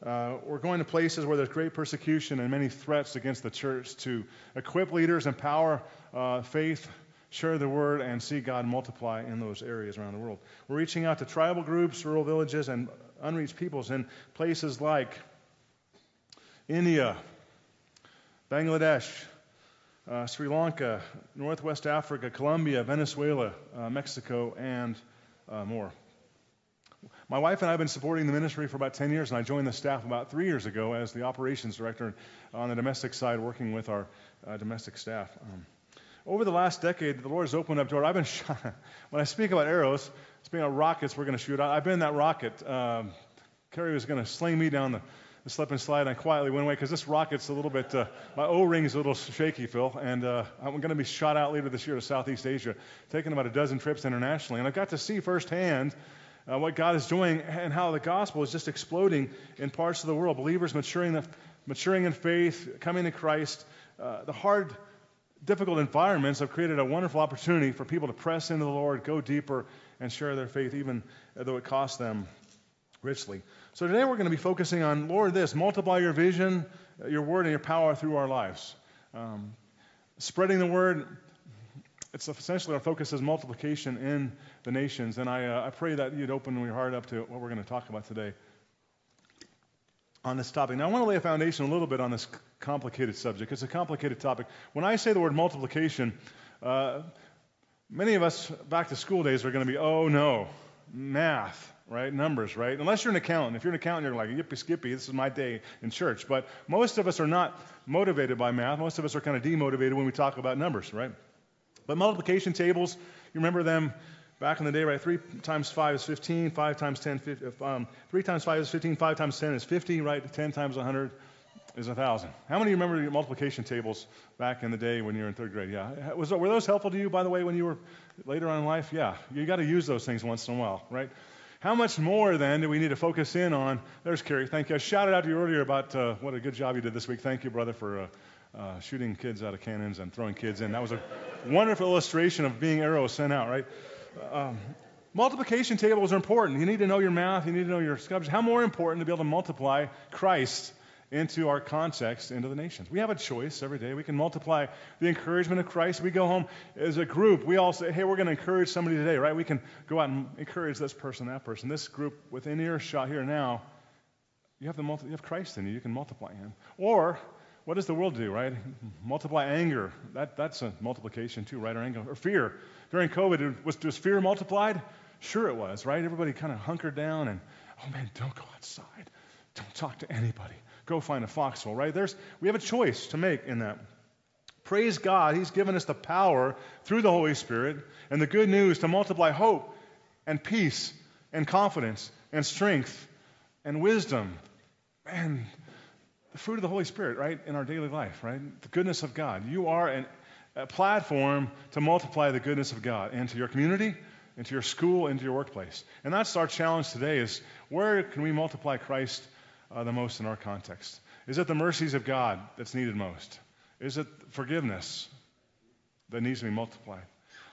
Uh, we're going to places where there's great persecution and many threats against the church to equip leaders, empower uh, faith, share the word, and see God multiply in those areas around the world. We're reaching out to tribal groups, rural villages, and unreached peoples in places like India, Bangladesh, uh, Sri Lanka, Northwest Africa, Colombia, Venezuela, uh, Mexico, and uh, more. My wife and I have been supporting the ministry for about 10 years, and I joined the staff about three years ago as the operations director on the domestic side, working with our uh, domestic staff. Um, over the last decade, the Lord has opened up doors. I've been shot. when I speak about arrows, speaking about rockets, we're going to shoot. I've been in that rocket. Um, Carrie was going to sling me down the, the slip and slide, and I quietly went away because this rocket's a little bit, uh, my O-ring is a little shaky, Phil, and uh, I'm going to be shot out later this year to Southeast Asia, taking about a dozen trips internationally, and I got to see firsthand uh, what God is doing and how the gospel is just exploding in parts of the world. Believers maturing, the, maturing in faith, coming to Christ. Uh, the hard, difficult environments have created a wonderful opportunity for people to press into the Lord, go deeper, and share their faith, even though it costs them richly. So today we're going to be focusing on, Lord, this multiply your vision, your word, and your power through our lives. Um, spreading the word, it's essentially our focus is multiplication in the nations. And I, uh, I pray that you'd open your heart up to what we're going to talk about today on this topic. Now, I want to lay a foundation a little bit on this complicated subject. It's a complicated topic. When I say the word multiplication, uh, many of us back to school days are going to be, oh no, math, right? Numbers, right? Unless you're an accountant. If you're an accountant, you're like, yippee skippy, this is my day in church. But most of us are not motivated by math. Most of us are kind of demotivated when we talk about numbers, right? But multiplication tables, you remember them back in the day, right? 3 times 5 is 15, 5 times 10, 50, um, 3 times 5 is 15, 5 times 10 is 50, right? 10 times 100 is 1,000. How many remember your multiplication tables back in the day when you were in third grade? Yeah. Was, were those helpful to you, by the way, when you were later on in life? Yeah. You got to use those things once in a while, right? How much more then do we need to focus in on? There's Carrie. Thank you. I shouted out to you earlier about uh, what a good job you did this week. Thank you, brother, for uh, uh, shooting kids out of cannons and throwing kids in. That was a wonderful illustration of being arrows sent out, right? Um, multiplication tables are important. You need to know your math, you need to know your sculptures. How more important to be able to multiply Christ into our context, into the nations? We have a choice every day. We can multiply the encouragement of Christ. We go home as a group. We all say, hey, we're going to encourage somebody today, right? We can go out and encourage this person, that person. This group within earshot here now, you have, the multi- you have Christ in you. You can multiply him. Or what does the world do, right? Multiply anger. That, that's a multiplication too, right? Or anger. Or fear. During COVID, was, was fear multiplied? Sure it was, right? Everybody kind of hunkered down and, oh man, don't go outside. Don't talk to anybody. Go find a foxhole, right? There's, we have a choice to make in that. Praise God, He's given us the power through the Holy Spirit and the good news to multiply hope and peace and confidence and strength and wisdom. Man, the fruit of the Holy Spirit, right, in our daily life, right? The goodness of God. You are an, a platform to multiply the goodness of God into your community, into your school, into your workplace. And that's our challenge today is where can we multiply Christ uh, the most in our context? Is it the mercies of God that's needed most? Is it forgiveness that needs to be multiplied?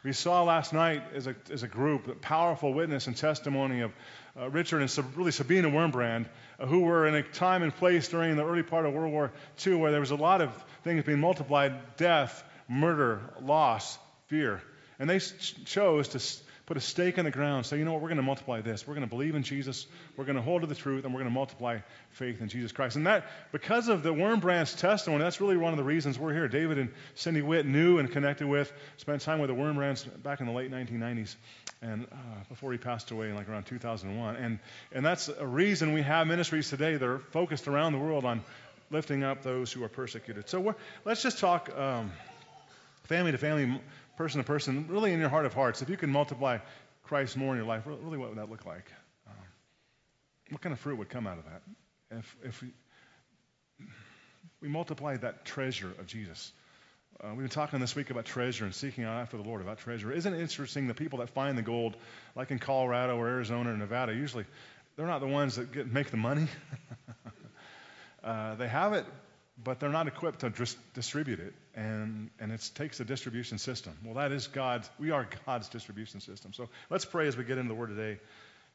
We saw last night as a, as a group a powerful witness and testimony of uh, Richard and Sab- really Sabina Wurmbrand, uh, who were in a time and place during the early part of World War II where there was a lot of things being multiplied death, murder, loss, fear. And they ch- chose to, put a stake in the ground. Say, you know what? We're going to multiply this. We're going to believe in Jesus. We're going to hold to the truth, and we're going to multiply faith in Jesus Christ. And that, because of the Worm Wurmbrands testimony, that's really one of the reasons we're here. David and Cindy Witt knew and connected with, spent time with the Worm Wurmbrands back in the late 1990s, and uh, before he passed away in like around 2001. And and that's a reason we have ministries today that are focused around the world on lifting up those who are persecuted. So let's just talk um, family to family, person to person, really in your heart of hearts. If you can multiply Christ more in your life, really what would that look like? Um, what kind of fruit would come out of that? If, if we, we multiply that treasure of Jesus. Uh, we've been talking this week about treasure and seeking out after the Lord about treasure. Isn't it interesting the people that find the gold, like in Colorado or Arizona or Nevada, usually they're not the ones that get, make the money. uh, they have it, but they're not equipped to dis- distribute it, and and it takes a distribution system. Well, that is God's. We are God's distribution system. So let's pray as we get into the Word today,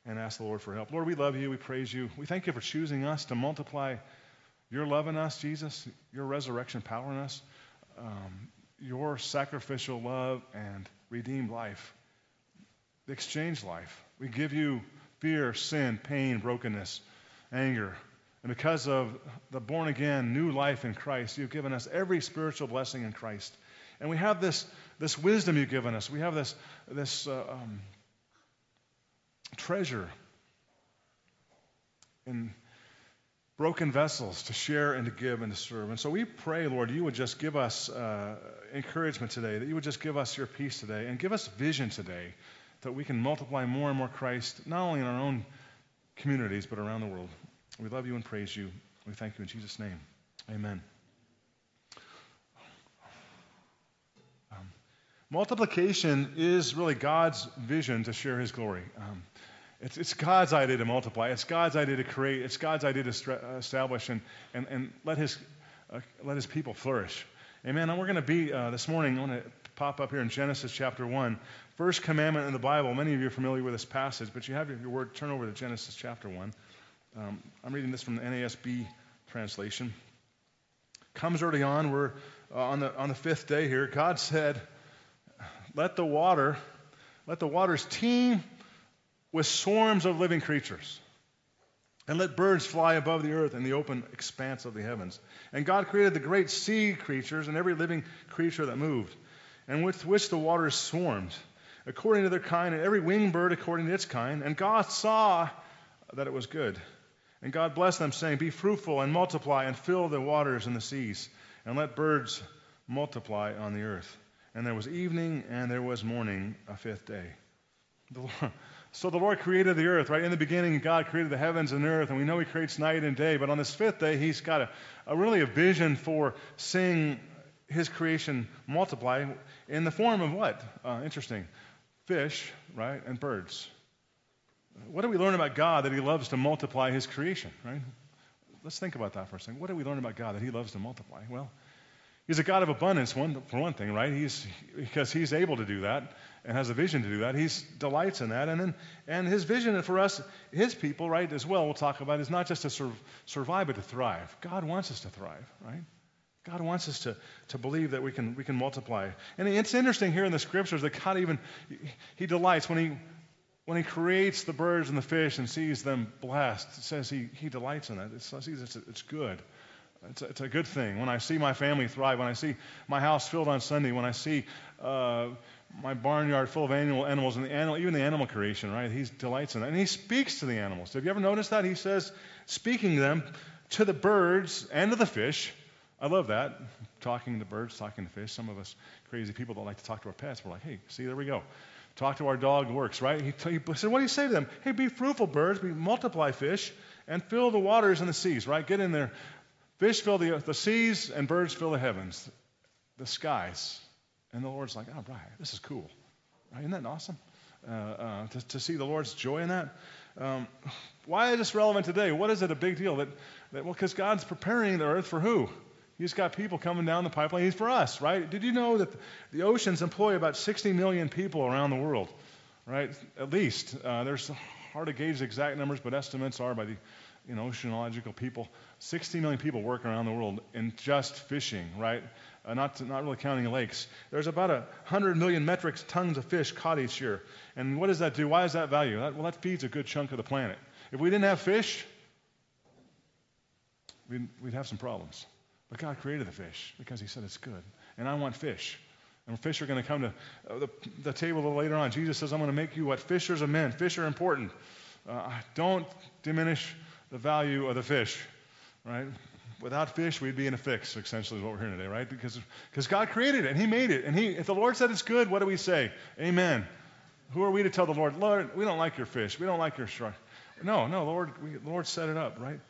and ask the Lord for help. Lord, we love you. We praise you. We thank you for choosing us to multiply your love in us, Jesus, your resurrection power in us, um, your sacrificial love and redeemed life, the exchange life. We give you fear, sin, pain, brokenness, anger. And because of the born again, new life in Christ, you've given us every spiritual blessing in Christ. And we have this, this wisdom you've given us. We have this, this uh, um, treasure in broken vessels to share and to give and to serve. And so we pray, Lord, you would just give us uh, encouragement today, that you would just give us your peace today, and give us vision today that we can multiply more and more Christ, not only in our own communities, but around the world. We love you and praise you. We thank you in Jesus' name. Amen. Um, multiplication is really God's vision to share his glory. Um, it's, it's, God's idea to multiply. It's God's idea to create. It's God's idea to stra- establish and, and, and let, his, uh, let his people flourish. Amen. And we're going to be uh, this morning, I want to pop up here in Genesis chapter 1. First commandment in the Bible. Many of you are familiar with this passage, but you have your word. Turn over to Genesis chapter 1. Um, I'm reading this from the NASB translation. Comes early on. We're uh, on, the, on the fifth day here. God said, Let the water, let the waters teem with swarms of living creatures. And let birds fly above the earth in the open expanse of the heavens. And God created the great sea creatures and every living creature that moved, and with which the waters swarmed, according to their kind, and every winged bird according to its kind. And God saw that it was good. And God blessed them, saying, Be fruitful and multiply, and fill the waters and the seas, and let birds multiply on the earth. And there was evening and there was morning, a fifth day. The Lord, so the Lord created the earth, right? In the beginning, God created the heavens and earth, and we know He creates night and day. But on this fifth day, He's got a, a really a vision for seeing His creation multiply in the form of what? Uh, interesting. Fish, right? And birds. What do we learn about God that He loves to multiply His creation, right? Let's think about that for a second. What do we learn about God that He loves to multiply? Well, He's a God of abundance, one, for one thing, right? He's because He's able to do that and has a vision to do that. He delights in that, and then and His vision for us, His people, right, as well. We'll talk about is not just to sur- survive, but to thrive. God wants us to thrive, right? God wants us to, to believe that we can we can multiply. And it's interesting here in the scriptures that God even He delights when He when he creates the birds and the fish and sees them blessed, it says he, he delights in that. It's, it's, it's good. It's a, it's a, good thing. When I see my family thrive, when I see my house filled on Sunday, when I see uh, my barnyard full of animal, animals and the animal, even the animal creation, right? He delights in that. And he speaks to the animals. Have you ever noticed that? He says, speaking them, to the birds and to the fish. I love that. Talking to birds, talking to fish. Some of us crazy people don't like to talk to our pets. We're like, hey, see, there we go talk to our dog works, right? He, he said, What do you say to them? Hey, be fruitful, birds, be multiply fish, and fill the waters and the seas, right? Get in there. Fish fill the, the seas, and birds fill the heavens, the skies. And the Lord's like, Oh, right, this is cool. Right? Isn't that awesome? Uh, uh, to, to, see the Lord's joy in that. Um, why is this relevant today? What is it a big deal? That, that well, because God's preparing the earth for who? He's got people coming down the pipeline. He's for us, right? Did you know that the oceans employ about 60 million people around the world, right? At least. Uh, there's hard to gauge the exact numbers, but estimates are by the you know, oceanological people. 60 million people work around the world in just fishing, right? Uh, not, not really counting lakes. There's about a 100 million metric tons of fish caught each year. And what does that do? Why is that value? That, well, that feeds a good chunk of the planet. If we didn't have fish, we'd, we'd have some problems. But God created the fish because He said it's good. And I want fish. And fish are going to come to uh, the, the table later on. Jesus says, I'm going to make you what? Fishers of men. Fish are important. Uh, don't diminish the value of the fish, right? Without fish, we'd be in a fix, essentially, is what we're hearing today, right? Because because God created it and He made it. And he, if the Lord said it's good, what do we say? Amen. Who are we to tell the Lord, Lord, we don't like your fish. We don't like your shark. No, no, Lord, we, the Lord set it up, right?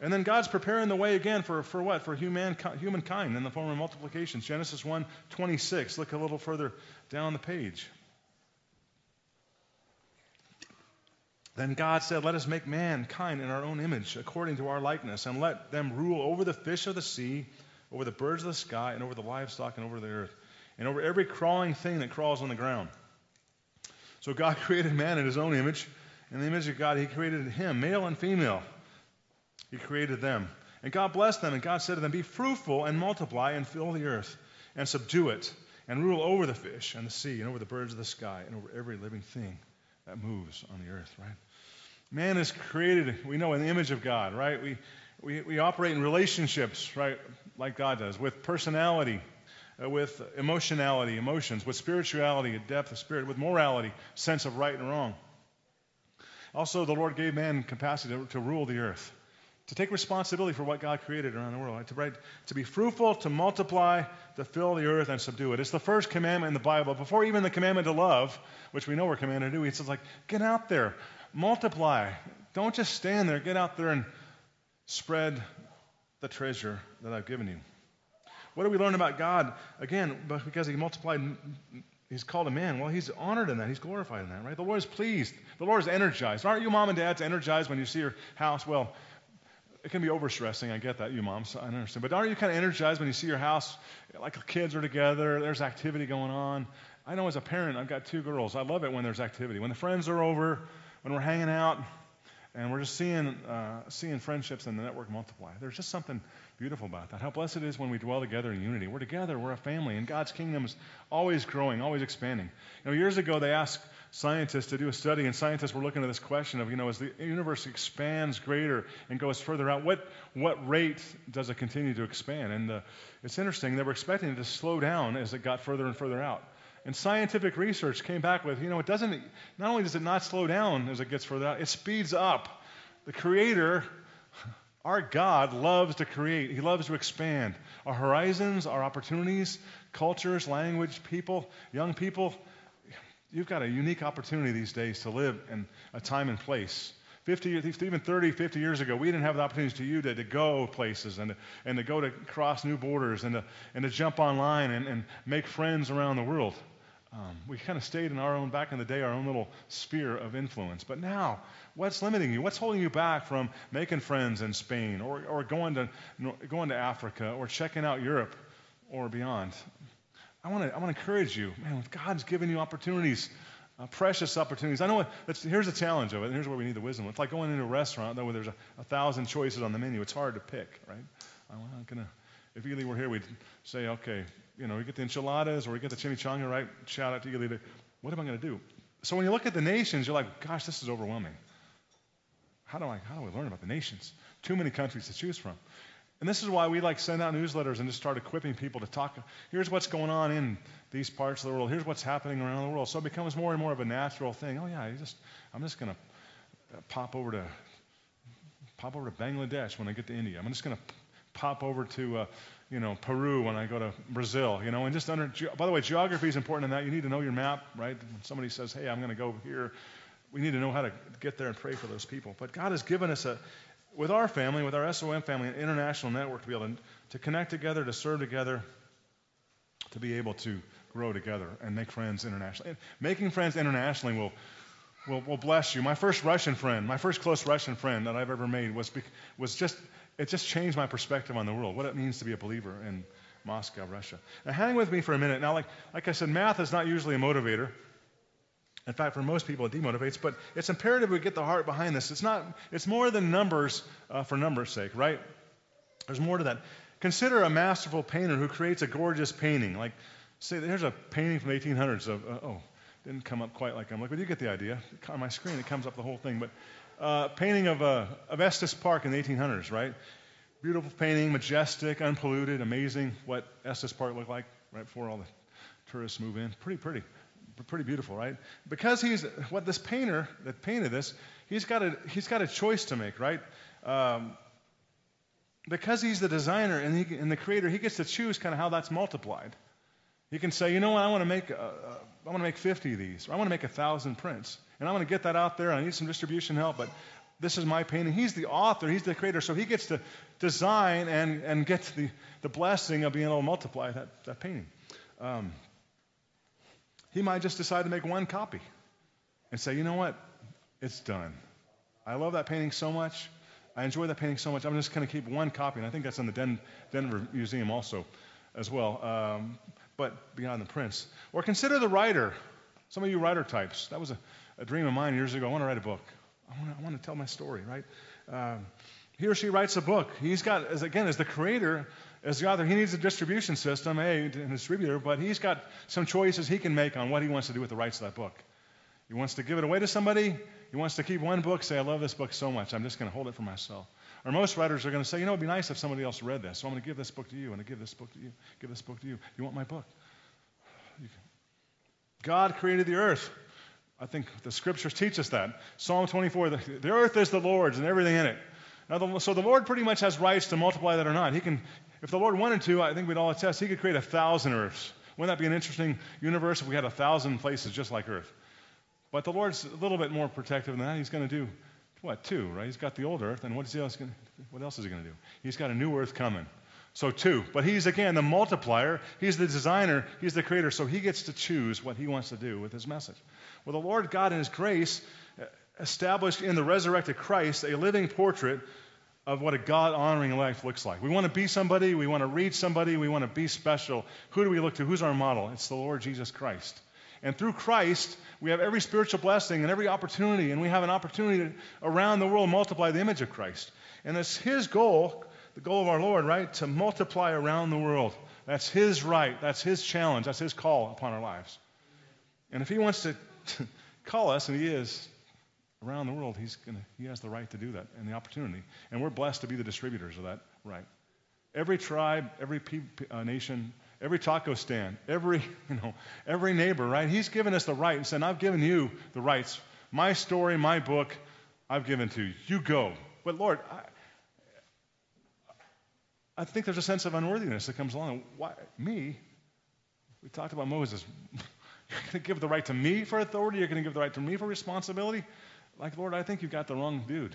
And then God's preparing the way again for, for what? For human, humankind in the form of multiplications. Genesis 1 26. Look a little further down the page. Then God said, Let us make mankind in our own image, according to our likeness, and let them rule over the fish of the sea, over the birds of the sky, and over the livestock, and over the earth, and over every crawling thing that crawls on the ground. So God created man in his own image. In the image of God, he created him, male and female. He created them. And God blessed them, and God said to them, Be fruitful and multiply and fill the earth and subdue it and rule over the fish and the sea and over the birds of the sky and over every living thing that moves on the earth, right? Man is created, we know, in the image of God, right? We, we, we operate in relationships, right, like God does, with personality, uh, with emotionality, emotions, with spirituality, a depth of spirit, with morality, sense of right and wrong. Also, the Lord gave man capacity to, to rule the earth to take responsibility for what God created around the world, right? to, right? to be fruitful, to multiply, to fill the earth and subdue it. It's the first commandment in the Bible. Before even the commandment to love, which we know we're commanded to do, says, like, get out there, multiply. Don't just stand there. Get out there and spread the treasure that I've given you. What do we learn about God? Again, because he multiplied, he's called a man. Well, he's honored in that. He's glorified in that, right? The Lord is pleased. The Lord is energized. Aren't you, mom and dads, energized when you see your house? Well, it can be overstressing. I get that, you moms. I understand. But aren't you kind of energized when you see your house, like kids are together, there's activity going on? I know as a parent, I've got two girls. I love it when there's activity. When the friends are over, when we're hanging out, and we're just seeing, uh, seeing friendships and the network multiply. There's just something beautiful about that. How blessed it is when we dwell together in unity. We're together, we're a family, and God's kingdom is always growing, always expanding. You know, years ago, they asked scientists to do a study, and scientists were looking at this question of, you know, as the universe expands greater and goes further out, what, what rate does it continue to expand? And uh, it's interesting, they were expecting it to slow down as it got further and further out. And scientific research came back with, you know, it doesn't, not only does it not slow down as it gets further out, it speeds up. The Creator, our God, loves to create, He loves to expand. Our horizons, our opportunities, cultures, language, people, young people, you've got a unique opportunity these days to live in a time and place. 50, even 30, 50 years ago, we didn't have the opportunities to you to, to go places and to, and to go to cross new borders and to, and to jump online and, and make friends around the world. Um, we kind of stayed in our own, back in the day, our own little sphere of influence. But now, what's limiting you? What's holding you back from making friends in Spain or, or going, to, going to Africa or checking out Europe or beyond? I want to I encourage you, man. God's given you opportunities, uh, precious opportunities. I know what, here's the challenge of it. And here's where we need the wisdom. It's like going into a restaurant though, where there's a, a thousand choices on the menu. It's hard to pick, right? I'm not gonna. If Ely were here, we'd say, okay, you know, we get the enchiladas or we get the chimichanga, right? Shout out to Ely. What am I going to do? So when you look at the nations, you're like, gosh, this is overwhelming. How do I how do I learn about the nations? Too many countries to choose from. And this is why we like send out newsletters and just start equipping people to talk. Here's what's going on in these parts of the world. Here's what's happening around the world. So it becomes more and more of a natural thing. Oh yeah, I just, I'm just going to uh, pop over to pop over to Bangladesh when I get to India. I'm just going to pop over to uh, you know Peru when I go to Brazil. You know, and just under. By the way, geography is important in that. You need to know your map, right? When somebody says, "Hey, I'm going to go here," we need to know how to get there and pray for those people. But God has given us a with our family, with our SOM family, an international network to be able to, to connect together, to serve together, to be able to grow together and make friends internationally. And making friends internationally will, will, will bless you. My first Russian friend, my first close Russian friend that I've ever made was, was just, it just changed my perspective on the world, what it means to be a believer in Moscow, Russia. Now, hang with me for a minute. Now, like, like I said, math is not usually a motivator. In fact, for most people, it demotivates. But it's imperative we get the heart behind this. It's not. It's more than numbers uh, for numbers' sake, right? There's more to that. Consider a masterful painter who creates a gorgeous painting. Like, say, there's a painting from the 1800s of. Uh, oh, didn't come up quite like I'm like, but you get the idea. On my screen, it comes up the whole thing. But uh, painting of uh, of Estes Park in the 1800s, right? Beautiful painting, majestic, unpolluted, amazing. What Estes Park looked like right before all the tourists move in. Pretty pretty pretty beautiful, right? Because he's what this painter that painted this, he's got a he's got a choice to make, right? Um, because he's the designer and, he, and the creator, he gets to choose kind of how that's multiplied. He can say, you know what, I want to make I want to make 50 of these, or I want to make a thousand prints, and I want to get that out there. I need some distribution help, but this is my painting. He's the author, he's the creator, so he gets to design and, and get the, the blessing of being able to multiply that, that painting. Um, he might just decide to make one copy and say, you know what? It's done. I love that painting so much. I enjoy that painting so much. I'm just going to keep one copy. And I think that's in the Den- Denver Museum also, as well. Um, but beyond the prints. Or consider the writer. Some of you writer types. That was a, a dream of mine years ago. I want to write a book. I want to, I want to tell my story, right? Um, he or she writes a book. He's got, as again, as the creator, as the author, he needs a distribution system, a, a distributor, but he's got some choices he can make on what he wants to do with the rights of that book. He wants to give it away to somebody. He wants to keep one book, say, I love this book so much, I'm just going to hold it for myself. Or most writers are going to say, you know, it'd be nice if somebody else read this, so I'm going to give this book to you, and I give this book to you, give this book to you. You want my book? God created the earth. I think the scriptures teach us that. Psalm 24, the, the earth is the Lord's and everything in it. Now, the, so the Lord pretty much has rights to multiply that or not. He can, if the Lord wanted to, I think we'd all attest, he could create a thousand earths. Wouldn't that be an interesting universe if we had a thousand places just like earth? But the Lord's a little bit more protective than that. He's going to do what two, right? He's got the old earth, and what else going what else is he going to do? He's got a new earth coming. So two. But he's again the multiplier. He's the designer. He's the creator. So he gets to choose what he wants to do with his message. Well, the Lord God in his grace established in the resurrected Christ a living portrait of what a God honoring life looks like. We want to be somebody, we want to reach somebody, we want to be special. Who do we look to? Who's our model? It's the Lord Jesus Christ. And through Christ, we have every spiritual blessing and every opportunity, and we have an opportunity to, around the world multiply the image of Christ. And it's His goal, the goal of our Lord, right, to multiply around the world. That's His right, that's His challenge, that's His call upon our lives. And if He wants to call us, and He is, around the world, he's gonna, He has the right to do that and the opportunity. And we're blessed to be the distributors of that right. Every tribe, every pe- uh, nation, every taco stand, every, you know, every neighbor, right? He's given us the right and said, I've given you the rights. My story, my book, I've given to you. You go. But Lord, I, I think there's a sense of unworthiness that comes along. Why me? We talked about Moses. You're going to give the right to me for authority. You're going to give the right to me for responsibility. Like, Lord, I think you've got the wrong dude.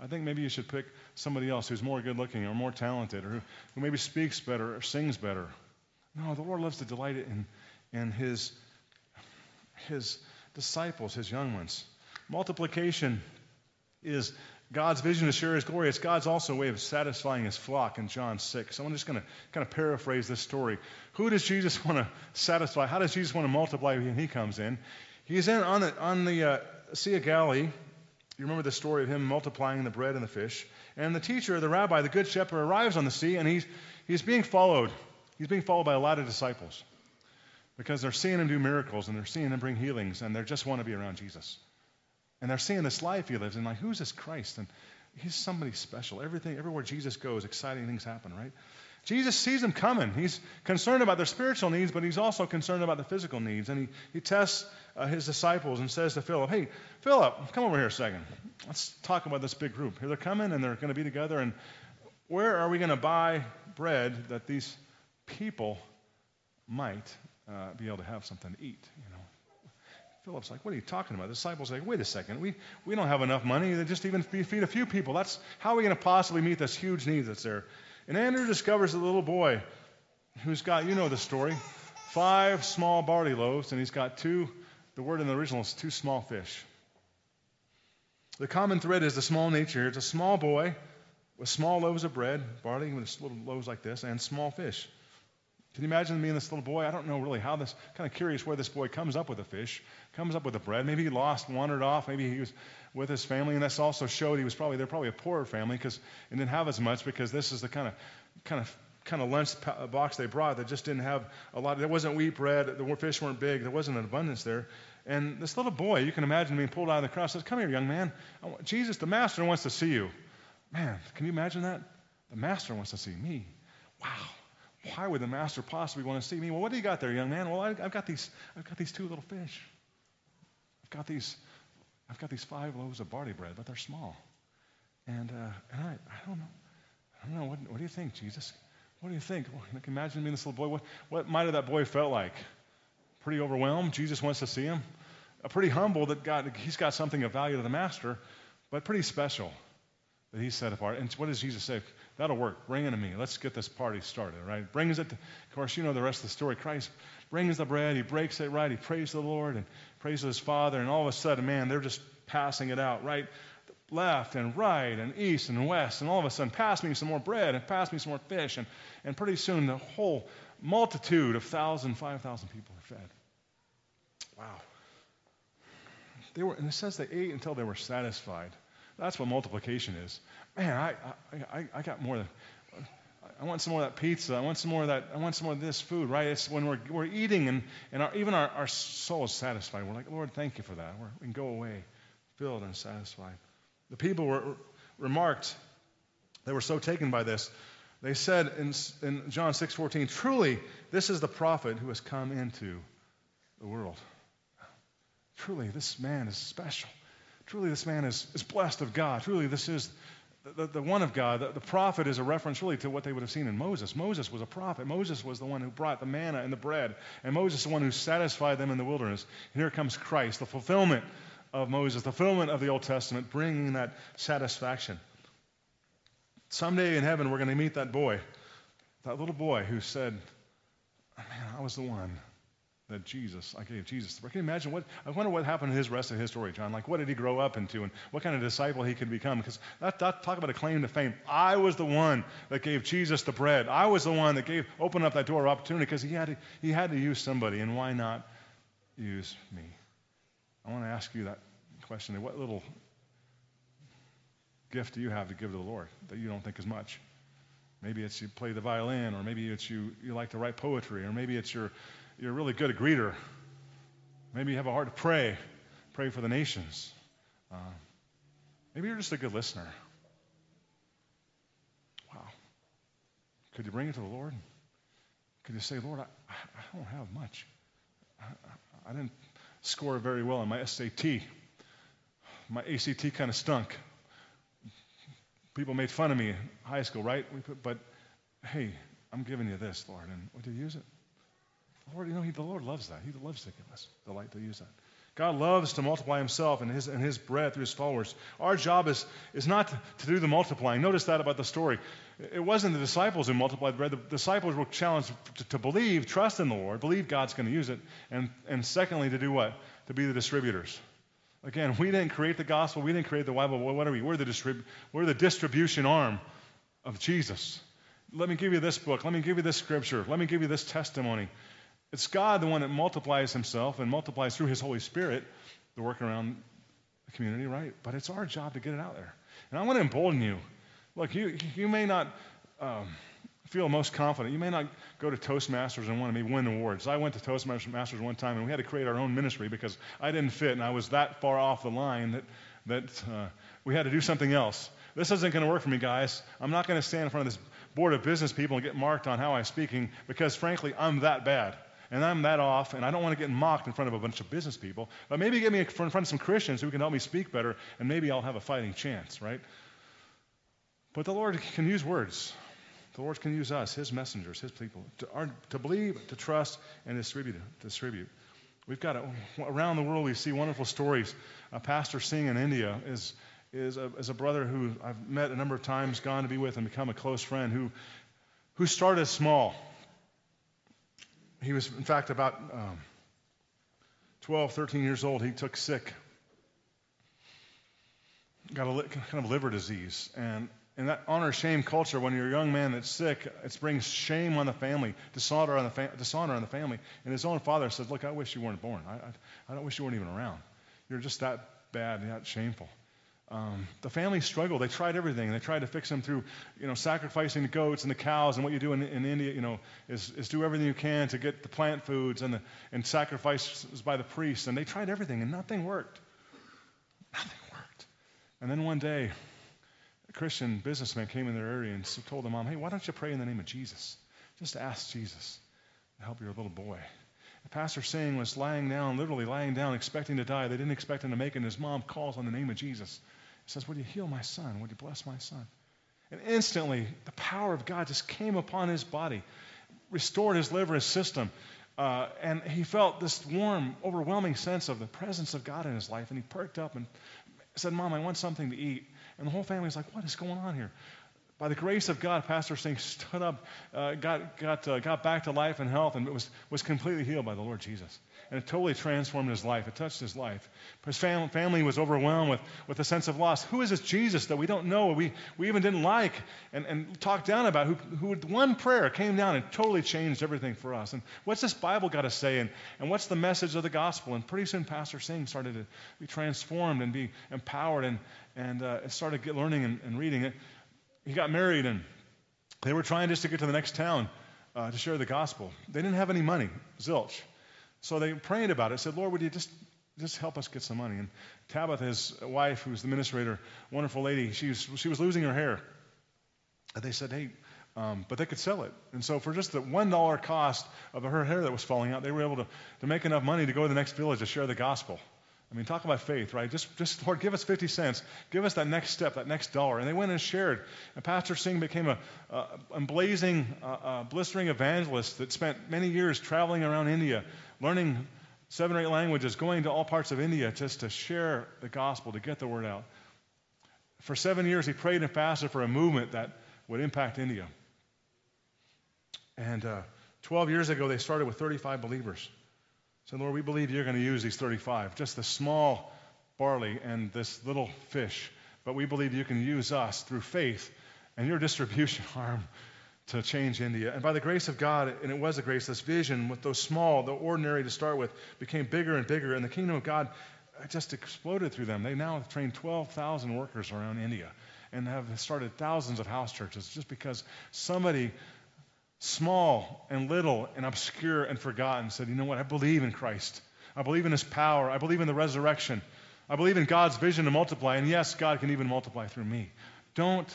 I think maybe you should pick somebody else who's more good looking or more talented or who, who maybe speaks better or sings better. No, the Lord loves to delight in, in his, his disciples, his young ones. Multiplication is God's vision to share his glory. It's God's also way of satisfying his flock in John 6. So I'm just going to kind of paraphrase this story. Who does Jesus want to satisfy? How does Jesus want to multiply when he comes in? He's in on the, on the uh, Sea of Galilee. You remember the story of him multiplying the bread and the fish. And the teacher, the rabbi, the good shepherd, arrives on the sea, and he's, he's being followed. He's being followed by a lot of disciples because they're seeing him do miracles and they're seeing him bring healings and they just want to be around Jesus. And they're seeing this life he lives and like, who's this Christ? And he's somebody special. Everything, everywhere Jesus goes, exciting things happen, right? Jesus sees them coming. He's concerned about their spiritual needs, but he's also concerned about the physical needs. And he, he tests uh, his disciples and says to Philip, Hey, Philip, come over here a second. Let's talk about this big group. Here they're coming and they're going to be together. And where are we going to buy bread that these people might uh, be able to have something to eat? You know, Philip's like, what are you talking about? The disciples are like, wait a second, we, we don't have enough money to just even feed a few people. That's how are we going to possibly meet this huge need that's there? And Andrew discovers a little boy who's got, you know the story, five small barley loaves, and he's got two, the word in the original is two small fish. The common thread is the small nature here. It's a small boy with small loaves of bread, barley with little loaves like this, and small fish. Can you imagine being this little boy? I don't know really how this, kind of curious where this boy comes up with the fish, comes up with the bread. Maybe he lost, wandered off. Maybe he was with his family, and this also showed he was probably, they're probably a poorer family because it didn't have as much because this is the kind of, kind of, kind of lunch box they brought that just didn't have a lot. There wasn't wheat bread. The fish weren't big. There wasn't an abundance there. And this little boy, you can imagine being pulled out of the crowd, says, Come here, young man. Jesus, the master wants to see you. Man, can you imagine that? The master wants to see me. Wow why would the master possibly want to see me? Well, what do you got there, young man? Well, I, have got these, I've got these two little fish. I've got these, I've got these five loaves of barley bread, but they're small. And, uh, and I, I don't know, I don't know. What, what do you think, Jesus? What do you think? Well, can imagine being this little boy. What, what might have that boy felt like? Pretty overwhelmed. Jesus wants to see him. Uh, pretty humble that God, he's got something of value to the master, but pretty special that he's set apart. And what does Jesus say? That'll work. Bring it to me. Let's get this party started, right? Brings it. To, of course, you know the rest of the story. Christ brings the bread. He breaks it right. He prays the Lord and prays his Father. And all of a sudden, man, they're just passing it out, right? Left and right and east and west. And all of a sudden, pass me some more bread and pass me some more fish. And, and pretty soon, the whole multitude of thousand, five thousand people are fed. Wow. They were, and it says they ate until they were satisfied. That's what multiplication is. Man, I, I, I, I got more than, I want some more of that pizza. I want some more of that. I want some more of this food, right? It's when we're, we're eating and, and our, even our, our soul is satisfied. We're like, Lord, thank you for that. We're, we can go away filled and satisfied. The people were remarked, they were so taken by this. They said in, in John 6:14, truly, this is the prophet who has come into the world. Truly, this man is special. Truly, this man is, is blessed of God. Truly, this is the, the, one of God. The, the, prophet is a reference really to what they would have seen in Moses. Moses was a prophet. Moses was the one who brought the manna and the bread. And Moses the one who satisfied them in the wilderness. And here comes Christ, the fulfillment of Moses, the fulfillment of the Old Testament, bringing that satisfaction. Someday in heaven, we're going to meet that boy, that little boy who said, Man, I was the one that Jesus, I gave Jesus. Can you imagine what, I wonder what happened to his rest of his story, John. Like, what did he grow up into and what kind of disciple he could become? Because that, that, talk about a claim to fame. I was the one that gave Jesus the bread. I was the one that gave, opened up that door of opportunity because he had, to, he had to use somebody, and why not use me? I want to ask you that question. What little gift do you have to give to the Lord that you don't think is much? Maybe it's you play the violin, or maybe it's you, you like to write poetry, or maybe it's your you're really good at greeter. Maybe you have a heart to pray, pray for the nations. Uh, maybe you're just a good listener. Wow. Could you bring it to the Lord? Could you say, Lord, I, I don't have much. I, I didn't score very well on my SAT. My ACT kind of stunk. People made fun of me in high school, right? But hey, I'm giving you this, Lord, and would you use it? Lord, you know, he, the Lord loves that. He loves to give us the light to use that. God loves to multiply himself and his, and his bread through his followers. Our job is, is not to, do the multiplying. Notice that about the story. It wasn't the disciples who multiplied the bread. The disciples were challenged to, to believe, trust in the Lord, believe God's going to use it. And, and secondly, to do what? To be the distributors. Again, we didn't create the gospel. We didn't create the Bible. What are we? We're the, distrib- we're the distribution arm of Jesus. Let me give you this book. Let me give you this scripture. Let me give you this testimony. It's God, the one that multiplies himself and multiplies through his Holy Spirit the work around the community, right? But it's our job to get it out there. And I want to embolden you. Look, you, you may not um, feel most confident. You may not go to Toastmasters and want to win awards. I went to Toastmasters one time and we had to create our own ministry because I didn't fit and I was that far off the line that, that uh, we had to do something else. This isn't going to work for me, guys. I'm not going to stand in front of this board of business people and get marked on how I'm speaking because, frankly, I'm that bad and I'm that off, and I don't want to get mocked in front of a bunch of business people. But maybe get me in front of some Christians who can help me speak better, and maybe I'll have a fighting chance, right? But the Lord can use words. The Lord can use us, His messengers, His people, to, to believe, to trust, and distribute. distribute. We've got a, around the world. We see wonderful stories. A pastor Singh in India is is a, is a brother who I've met a number of times, gone to be with, and become a close friend. Who who started small he was, in fact, about um, 12, 13 years old. He took sick, got a kind of liver disease, and in that honor shame culture, when you're a young man that's sick, it brings shame on the family, dishonor on the, fa- dishonor on the family. And his own father says, Look, I wish you weren't born. I, I, I don't wish you weren't even around. You're just that bad and that shameful. Um, the family struggled. They tried everything. They tried to fix him through, you know, sacrificing the goats and the cows. And what you do in, in India, you know, is, is do everything you can to get the plant foods and, the, and sacrifices by the priests. And they tried everything, and nothing worked. Nothing worked. And then one day, a Christian businessman came in their area and told the mom, hey, why don't you pray in the name of Jesus? Just ask Jesus to help your little boy. Pastor Singh was lying down, literally lying down, expecting to die. They didn't expect him to make it, and his mom calls on the name of Jesus. He says, Would you heal my son? Would you bless my son? And instantly, the power of God just came upon his body, restored his liver, his system. Uh, and he felt this warm, overwhelming sense of the presence of God in his life. And he perked up and said, Mom, I want something to eat. And the whole family was like, What is going on here? By the grace of God, Pastor Singh stood up, uh, got, got, uh, got back to life and health, and was, was completely healed by the Lord Jesus. And it totally transformed his life. It touched his life. His fam- family was overwhelmed with, with a sense of loss. Who is this Jesus that we don't know, we, we even didn't like, and, and talked down about, who, who with one prayer came down and totally changed everything for us? And what's this Bible got to say? And, and what's the message of the gospel? And pretty soon, Pastor Singh started to be transformed and be empowered and, and uh, started learning and, and reading it he got married and they were trying just to get to the next town uh, to share the gospel. They didn't have any money, zilch. So they prayed about it, said, Lord, would you just, just help us get some money? And Tabitha, his wife, who's the administrator, wonderful lady, she was, she was losing her hair. And they said, hey, um, but they could sell it. And so for just the $1 cost of her hair that was falling out, they were able to, to make enough money to go to the next village to share the gospel. I mean, talk about faith, right? Just, just Lord, give us 50 cents. Give us that next step, that next dollar. And they went and shared. And Pastor Singh became a, a, a blazing, uh, a blistering evangelist that spent many years traveling around India, learning seven or eight languages, going to all parts of India just to share the gospel, to get the word out. For seven years, he prayed and fasted for a movement that would impact India. And uh, 12 years ago, they started with 35 believers. So, Lord, we believe you're going to use these 35, just the small barley and this little fish. But we believe you can use us through faith and your distribution arm to change India. And by the grace of God, and it was a grace, this vision with those small, the ordinary to start with, became bigger and bigger. And the kingdom of God uh, just exploded through them. They now have trained 12,000 workers around India and have started thousands of house churches just because somebody small and little and obscure and forgotten, said, You know what? I believe in Christ. I believe in his power. I believe in the resurrection. I believe in God's vision to multiply. And yes, God can even multiply through me. Don't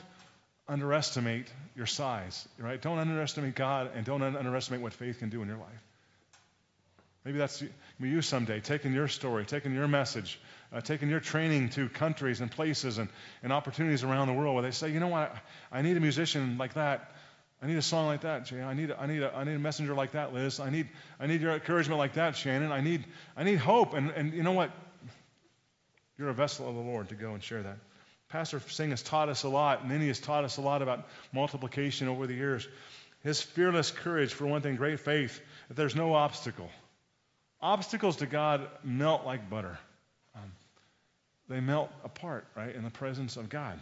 underestimate your size, right? Don't underestimate God and don't underestimate what faith can do in your life. Maybe that's you someday, taking your story, taking your message, uh, taking your training to countries and places and, and opportunities around the world where they say, you know what, I need a musician like that I need a song like that, Jay. I need, a, I, need need a messenger like that, Liz. I need, I need your encouragement like that, Shannon. I need, I need hope. And, and you know what? You're a vessel of the Lord to go and share that. Pastor Singh has taught us a lot, and then he has taught us a lot about multiplication over the years. His fearless courage, for one thing, great faith, that there's no obstacle. Obstacles to God melt like butter. Um, they melt apart, right, in the presence of God.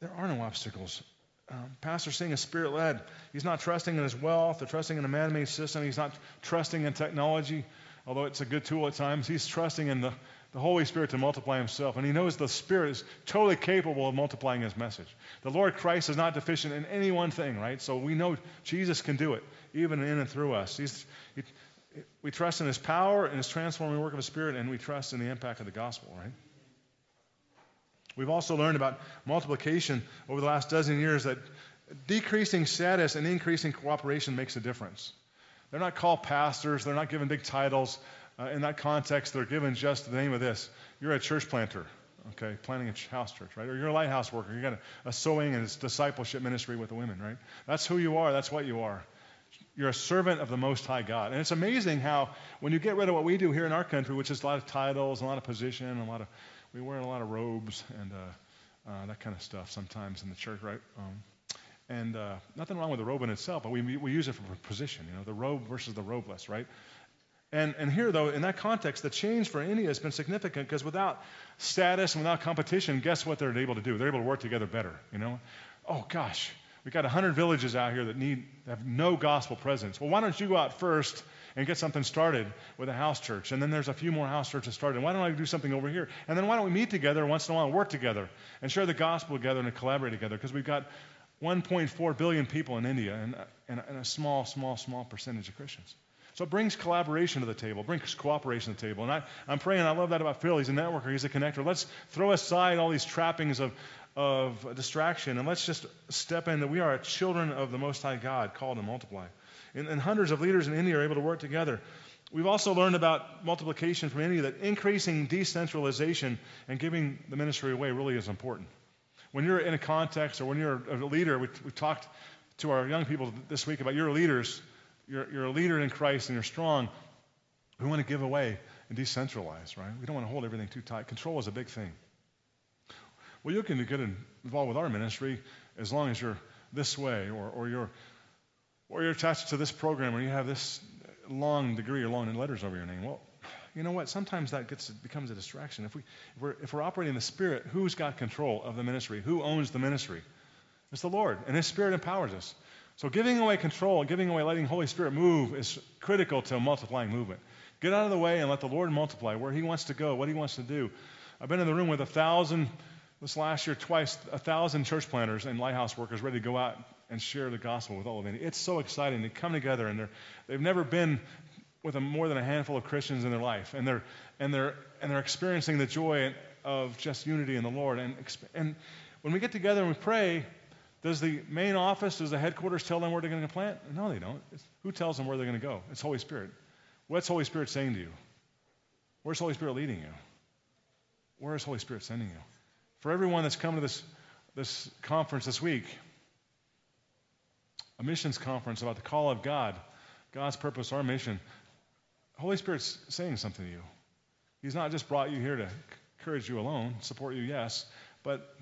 There are no obstacles um, Pastor Singh is spirit led. He's not trusting in his wealth or trusting in a man made system. He's not trusting in technology, although it's a good tool at times. He's trusting in the, the Holy Spirit to multiply himself. And he knows the Spirit is totally capable of multiplying his message. The Lord Christ is not deficient in any one thing, right? So we know Jesus can do it, even in and through us. He, we trust in his power and his transforming work of his Spirit, and we trust in the impact of the gospel, right? We've also learned about multiplication over the last dozen years that decreasing status and increasing cooperation makes a difference. They're not called pastors, they're not given big titles. Uh, in that context, they're given just the name of this. You're a church planter, okay, planting a house church, right? Or you're a lighthouse worker. You got a, a sewing and discipleship ministry with the women, right? That's who you are, that's what you are. You're a servant of the Most High God. And it's amazing how, when you get rid of what we do here in our country, which is a lot of titles, a lot of position, a lot of we wear a lot of robes and uh, uh, that kind of stuff sometimes in the church, right? Um, and uh, nothing wrong with the robe in itself, but we, we use it for position, you know, the robe versus the robeless, right? And, and here, though, in that context, the change for India has been significant because without status and without competition, guess what they're able to do? They're able to work together better, you know? Oh, gosh, we've got 100 villages out here that need have no gospel presence. Well, why don't you go out first and get something started with a house church? And then there's a few more house churches started. And Why don't I do something over here? And then why don't we meet together once in a while and work together and share the gospel together and collaborate together? Because we've got 1.4 billion people in India and, and, and a small, small, small percentage of Christians. So it brings collaboration to the table, brings cooperation to the table. And I, I'm praying, I love that about Phil. He's a networker, he's a connector. Let's throw aside all these trappings of, of distraction and let's just step in that we are children of the Most High God called to multiply. And, and hundreds of leaders in India are able to work together. We've also learned about multiplication from India that increasing decentralization and giving the ministry away really is important. When you're in a context or when you're a leader, we, we talked to our young people this week about your leaders you're, you're a leader in Christ and you're strong, we want to give away and decentralize, right? We don't want to hold everything too tight. Control is a big thing. Well, you can get involved with our ministry as long as you're this way, or, or you're or you're attached to this program, or you have this long degree or long letters over your name. Well, you know what? Sometimes that gets becomes a distraction. If we if we're, if we're operating in the Spirit, who's got control of the ministry? Who owns the ministry? It's the Lord, and His Spirit empowers us. So giving away control, giving away letting Holy Spirit move is critical to multiplying movement. Get out of the way and let the Lord multiply where He wants to go, what He wants to do. I've been in the room with a thousand, this last year twice, a thousand church planters and lighthouse workers ready to go out and share the gospel with all of India. It's so exciting. They come together and they've never been with a, more than a handful of Christians in their life, and they're and they're and they're experiencing the joy of just unity in the Lord. And and when we get together and we pray, does the main office, does the headquarters tell them where they're going to plant? No, they don't. It's, who tells them where they're going to go? It's Holy Spirit. What's Holy Spirit saying to you? Where's Holy Spirit leading you? Where is Holy Spirit sending you? For everyone that's come to this, this conference this week, a missions conference about the call of God, God's purpose, our mission, Holy Spirit's saying something to you. He's not just brought you here to encourage you alone, support you, yes, but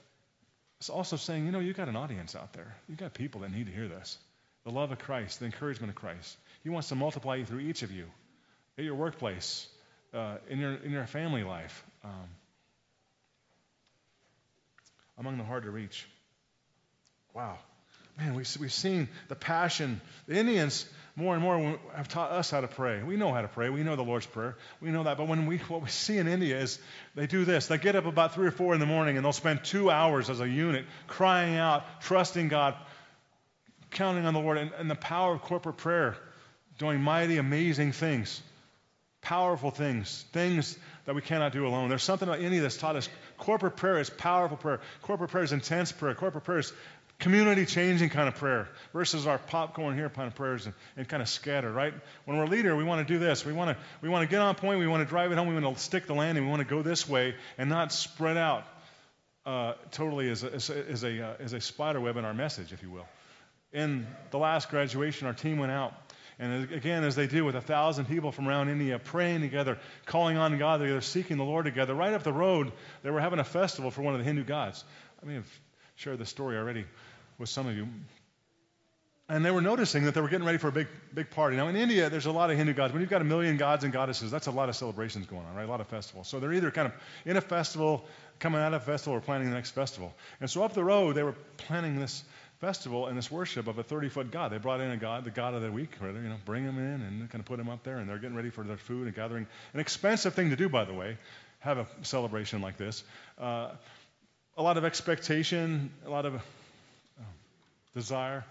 it's also saying, you know, you've got an audience out there. You've got people that need to hear this. The love of Christ, the encouragement of Christ. He wants to multiply you through each of you at your workplace, uh, in, your, in your family life, um, among the hard to reach. Wow. Man, we, we've seen the passion. The Indians more and more have taught us how to pray. We know how to pray. We know the Lord's Prayer. We know that. But when we, what we see in India is they do this. They get up about three or four in the morning and they'll spend two hours as a unit crying out, trusting God, counting on the Lord, and, and the power of corporate prayer, doing mighty, amazing things, powerful things, things that we cannot do alone. There's something about India that's taught us corporate prayer is powerful prayer. Corporate prayer is intense prayer. Corporate prayer is community changing kind of prayer versus our popcorn here kind of prayers and, and kind of scatter, right? When we're a leader, we want to do this. We want to, we want to get on point. We want to drive it home. We want to stick the landing. We want to go this way and not spread out uh, totally as a, as, a, as, a, uh, as a spider web in our message, if you will. In the last graduation, our team went out. And again, as they do with a thousand people from around India, praying together, calling on God together, seeking the Lord together. Right up the road, they were having a festival for one of the Hindu gods. I mean, I've shared the story already with some of you. And they were noticing that they were getting ready for a big, big party. Now, in India, there's a lot of Hindu gods. When you've got a million gods and goddesses, that's a lot of celebrations going on, right? A lot of festivals. So they're either kind of in a festival, coming out of a festival, or planning the next festival. And so up the road, they were planning this festival and this worship of a 30 foot God. They brought in a God, the God of the week, rather, you know, bring him in and kind of put him up there, and they're getting ready for their food and gathering. An expensive thing to do, by the way, have a celebration like this. Uh, a lot of expectation, a lot of desire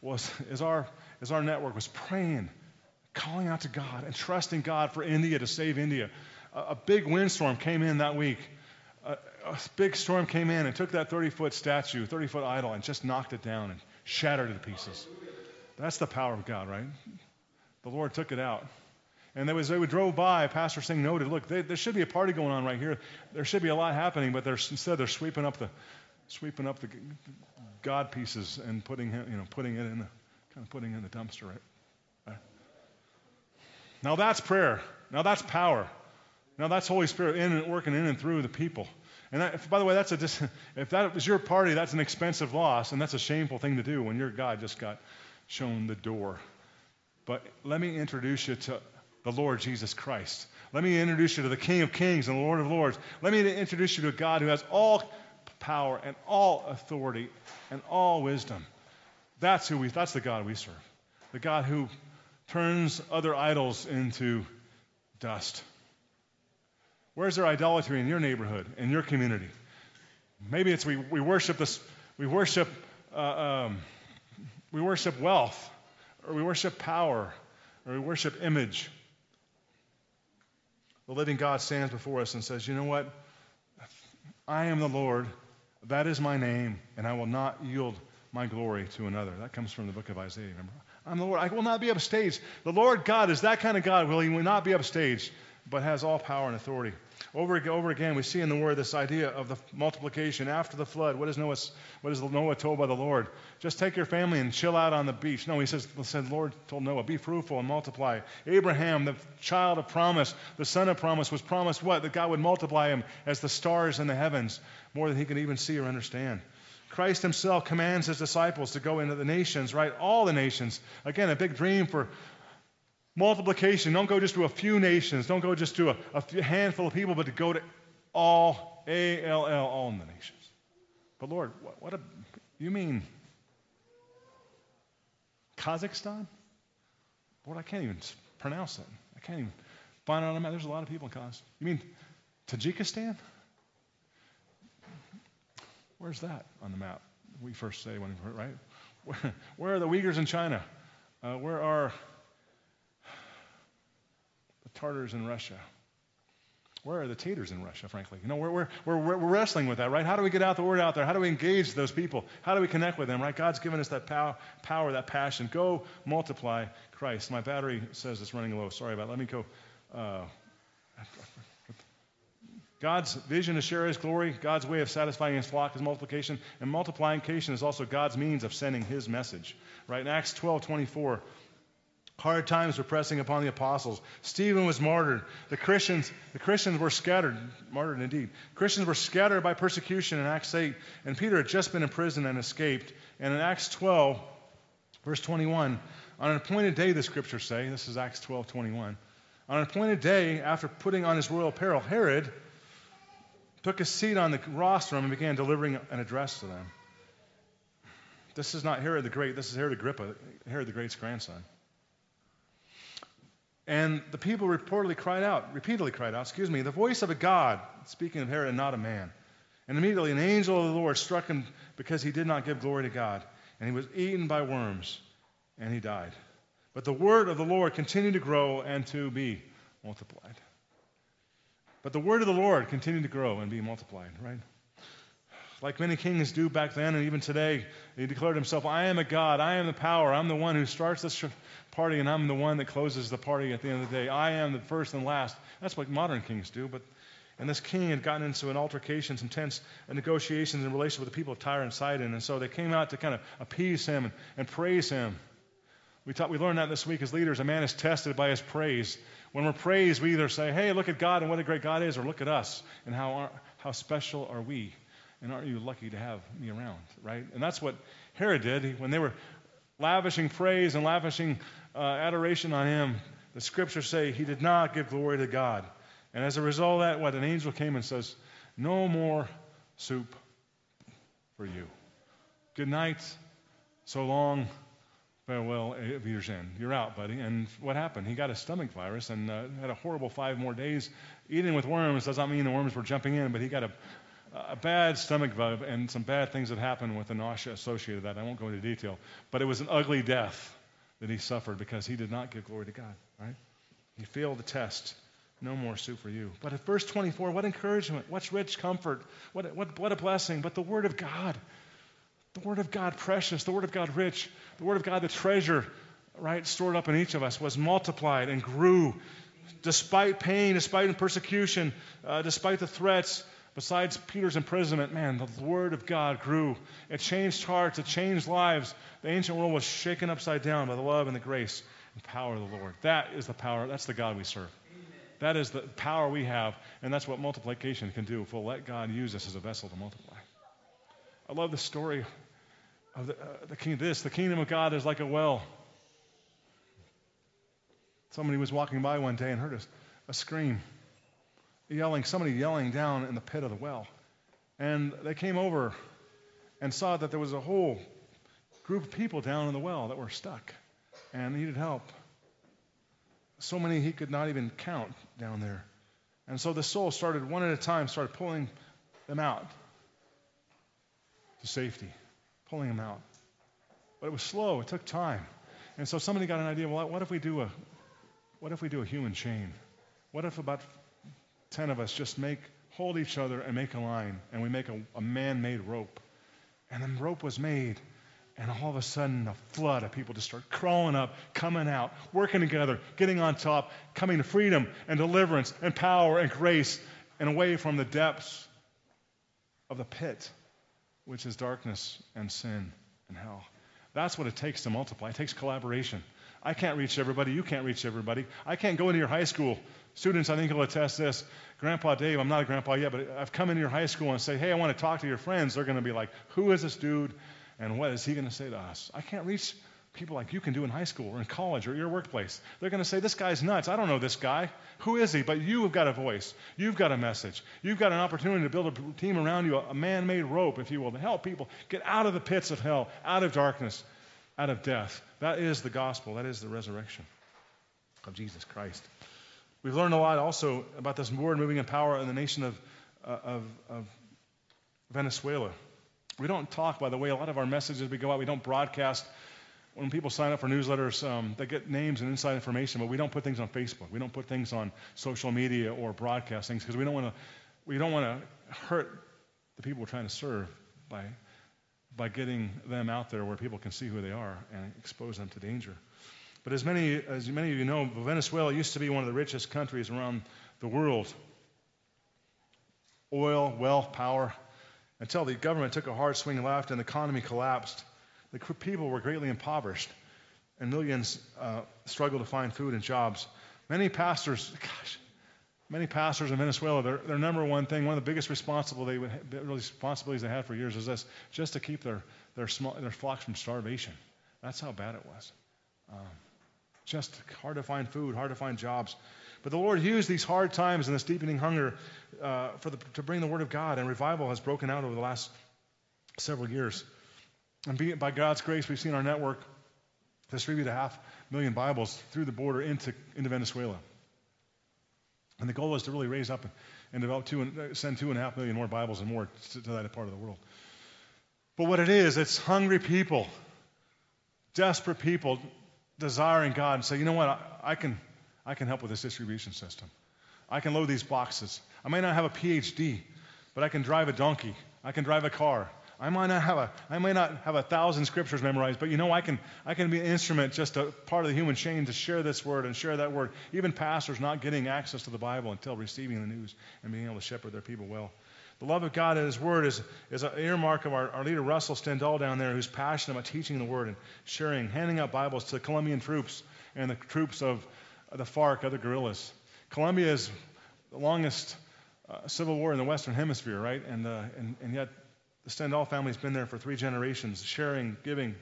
was as our as our network was praying, calling out to God and trusting God for India to save India. A, a big windstorm came in that week. A, a big storm came in and took that 30 foot statue, 30 foot idol, and just knocked it down and shattered it to pieces. That's the power of God, right? The Lord took it out. And they, was, they would drove by, Pastor Singh noted, look, they, there should be a party going on right here. There should be a lot happening, but they're, instead they're sweeping up the, sweeping up the God pieces and putting him, you know, putting it in the, kind of putting in the dumpster, right? right? Now that's prayer. Now that's power. Now that's Holy Spirit in and working in and through the people. And if, by the way, that's a dis- if that was your party, that's an expensive loss, and that's a shameful thing to do when your God just got shown the door. But let me introduce you to the Lord Jesus Christ. Let me introduce you to the King of Kings and the Lord of Lords. Let me introduce you to a God who has all power and all authority and all wisdom. That's who we that's the God we serve. The God who turns other idols into dust. Where's there idolatry in your neighborhood, in your community? Maybe it's we, we worship this, we worship, uh, um, we worship wealth, or we worship power, or we worship image. The living God stands before us and says, You know what? I am the Lord. That is my name, and I will not yield my glory to another. That comes from the book of Isaiah, remember? I'm the Lord. I will not be upstaged. The Lord God is that kind of God, will he will not be upstaged, but has all power and authority. Over and over again, we see in the Word this idea of the multiplication after the flood. What is Noah, what is Noah told by the Lord? Just take your family and chill out on the beach. No, he says, the Lord told Noah, be fruitful and multiply. Abraham, the child of promise, the son of promise, was promised what? That God would multiply him as the stars in the heavens, more than he can even see or understand. Christ himself commands his disciples to go into the nations, right? All the nations. Again, a big dream for multiplication. Don't go just to a few nations. Don't go just to a, a handful of people, but to go to all, A L L, all in the nations. But Lord, what, what a, you mean Kazakhstan? Lord, I can't even pronounce that. I can't even find out on a map. There's a lot of people in Kazakhstan. You mean Tajikistan? Where's that on the map? We first say when, right? Where, where are the Uyghurs in China? Uh, where are the Tartars in Russia? Where are the taters in Russia, frankly? You know, we're, we're, we're, we're wrestling with that, right? How do we get out the word out there? How do we engage those people? How do we connect with them, right? God's given us that pow- power, that passion. Go multiply Christ. My battery says it's running low. Sorry about it. Let me go. Uh, God's vision to share his glory, God's way of satisfying his flock is multiplication, and multiplication is also God's means of sending his message. Right? In Acts 12 24, hard times were pressing upon the apostles. Stephen was martyred. The Christians, the Christians were scattered, martyred indeed. Christians were scattered by persecution in Acts 8, and Peter had just been in prison and escaped. And in Acts 12, verse 21, on an appointed day, the scriptures say, this is Acts 12 21, on an appointed day, after putting on his royal apparel, Herod, took a seat on the rostrum and began delivering an address to them. This is not Herod the Great, this is Herod Agrippa, Herod the Great's grandson. And the people reportedly cried out, repeatedly cried out, excuse me, the voice of a God, speaking of Herod and not a man. And immediately an angel of the Lord struck him because he did not give glory to God. And he was eaten by worms, and he died. But the word of the Lord continued to grow and to be multiplied. But the word of the Lord continued to grow and be multiplied, right? Like many kings do back then and even today, he declared himself, I am a God, I am the power, I'm the one who starts this party, and I'm the one that closes the party at the end of the day. I am the first and last. That's what modern kings do, but and this king had gotten into an altercation, some tense negotiations in relation with the people of Tyre and Sidon, and so they came out to kind of appease him and, and praise him. We, taught, we learned that this week as leaders. A man is tested by his praise. When we're praised, we either say, hey, look at God and what a great God is, or look at us and how, are, how special are we. And aren't you lucky to have me around, right? And that's what Herod did. When they were lavishing praise and lavishing uh, adoration on him, the scriptures say he did not give glory to God. And as a result of that, what an angel came and says, No more soup for you. Good night. So long. Farewell, Wiedersehen. You're out, buddy. And what happened? He got a stomach virus and uh, had a horrible five more days. Eating with worms does not mean the worms were jumping in, but he got a, a bad stomach bug and some bad things that happened with the nausea associated with that. I won't go into detail. But it was an ugly death that he suffered because he did not give glory to God, right? He failed the test. No more soup for you. But at verse 24, what encouragement, what rich comfort, what, what, what a blessing. But the Word of God, the Word of God precious, the Word of God rich, the Word of God the treasure, right, stored up in each of us was multiplied and grew despite pain, despite persecution, uh, despite the threats, besides Peter's imprisonment, man, the Word of God grew. It changed hearts, it changed lives. The ancient world was shaken upside down by the love and the grace and power of the Lord. That is the power, that's the God we serve. That is the power we have, and that's what multiplication can do if we'll let God use us as a vessel to multiply. I love the story of the, uh, the king. This, the kingdom of God is like a well. Somebody was walking by one day and heard a, a scream, yelling, somebody yelling down in the pit of the well. And they came over and saw that there was a whole group of people down in the well that were stuck and needed help. So many he could not even count down there. And so the soul started, one at a time, started pulling them out to safety, pulling them out. But it was slow, it took time. And so somebody got an idea, well, what if we do a what if we do a human chain? What if about 10 of us just make hold each other and make a line and we make a, a man-made rope? And then rope was made and all of a sudden, a flood of people just start crawling up, coming out, working together, getting on top, coming to freedom and deliverance and power and grace and away from the depths of the pit, which is darkness and sin and hell. That's what it takes to multiply. It takes collaboration. I can't reach everybody. You can't reach everybody. I can't go into your high school. Students, I think you'll attest this. Grandpa Dave, I'm not a grandpa yet, but I've come into your high school and say, hey, I want to talk to your friends. They're going to be like, who is this dude? And what is he going to say to us? I can't reach people like you can do in high school or in college or your workplace. They're going to say, This guy's nuts. I don't know this guy. Who is he? But you have got a voice. You've got a message. You've got an opportunity to build a team around you, a man made rope, if you will, to help people get out of the pits of hell, out of darkness, out of death. That is the gospel. That is the resurrection of Jesus Christ. We've learned a lot also about this word moving in power in the nation of, uh, of, of Venezuela. We don't talk, by the way, a lot of our messages we go out, we don't broadcast. When people sign up for newsletters, um, they get names and inside information, but we don't put things on Facebook. We don't put things on social media or broadcast things because we don't want to. We don't want to hurt the people we're trying to serve by by getting them out there where people can see who they are and expose them to danger. But as many as many of you know, Venezuela used to be one of the richest countries around the world. Oil, wealth, power until the government took a hard swing left and the economy collapsed. The people were greatly impoverished, and millions uh, struggled to find food and jobs. Many pastors, gosh, many pastors in Venezuela, their, their number one thing, one of the biggest responsibilities they had for years is this, just to keep their, their, small, their flocks from starvation. That's how bad it was. Um, just hard to find food, hard to find jobs. But the Lord used these hard times and this deepening hunger uh, for the, to bring the Word of God, and revival has broken out over the last several years. And by God's grace, we've seen our network distribute a half million Bibles through the border into, into Venezuela. And the goal is to really raise up and develop two and, uh, send two and a half million more Bibles and more to, to that part of the world. But what it is, it's hungry people, desperate people desiring God and say, you know what, I, I can I can help with this distribution system. I can load these boxes. I may not have a PhD, but I can drive a donkey. I can drive a car. I might not have a I may not have a thousand scriptures memorized, but you know I can I can be an instrument, just a part of the human chain to share this word and share that word. Even pastors not getting access to the Bible until receiving the news and being able to shepherd their people well. The love of God and His Word is, is an earmark of our, our leader Russell Stendal down there, who's passionate about teaching the Word and sharing, handing out Bibles to the Colombian troops and the troops of the FARC, other guerrillas. Colombia is the longest uh, civil war in the Western Hemisphere, right? And, uh, and, and yet the Stendal family's been there for three generations, sharing, giving.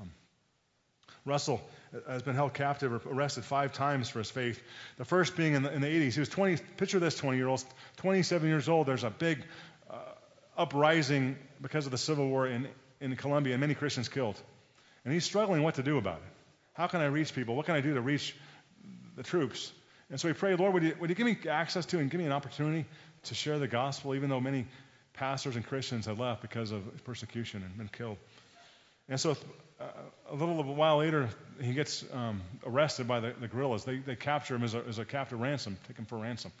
Um, Russell has been held captive or arrested five times for his faith. The first being in the, in the 80s. He was 20, picture this 20 year old, 27 years old. There's a big uh, uprising because of the civil war in, in Colombia, and many Christians killed. And he's struggling what to do about it. How can I reach people? What can I do to reach the troops. And so he prayed, Lord, would you, would you give me access to and give me an opportunity to share the gospel, even though many pastors and Christians had left because of persecution and been killed. And so uh, a little a while later, he gets um, arrested by the, the guerrillas. They, they capture him as a, as a captive ransom, take him for ransom,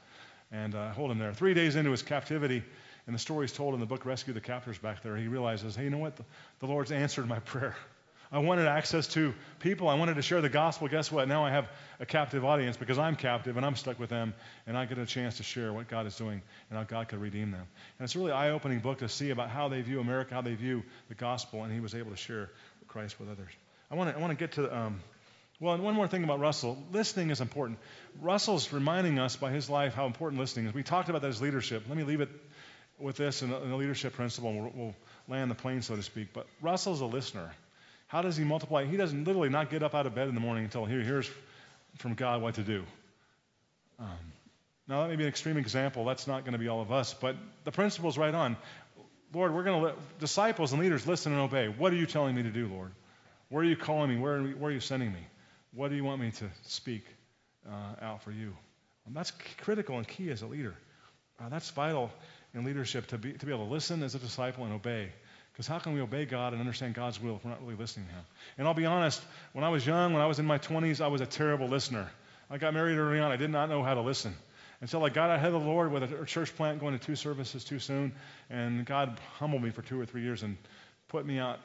and uh, hold him there. Three days into his captivity, and the story is told in the book Rescue the Captors back there, he realizes, hey, you know what? The, the Lord's answered my prayer. I wanted access to people. I wanted to share the gospel. Guess what? Now I have a captive audience because I'm captive and I'm stuck with them, and I get a chance to share what God is doing and how God could redeem them. And it's a really eye-opening book to see about how they view America, how they view the gospel, and he was able to share Christ with others. I want to I want to get to um, well, and one more thing about Russell. Listening is important. Russell's reminding us by his life how important listening is. We talked about that as leadership. Let me leave it with this and the leadership principle, and we'll, we'll land the plane, so to speak. But Russell's a listener. How does he multiply? He doesn't literally not get up out of bed in the morning until he hears from God what to do. Um, now, that may be an extreme example. That's not going to be all of us, but the principle's right on. Lord, we're going to let disciples and leaders listen and obey. What are you telling me to do, Lord? Where are you calling me? Where are, where are you sending me? What do you want me to speak uh, out for you? And that's critical and key as a leader. Uh, that's vital in leadership to be, to be able to listen as a disciple and obey. Because how can we obey God and understand God's will if we're not really listening to Him? And I'll be honest, when I was young, when I was in my 20s, I was a terrible listener. I got married early on. I did not know how to listen until I got ahead of the Lord with a church plant going to two services too soon. And God humbled me for two or three years and put me out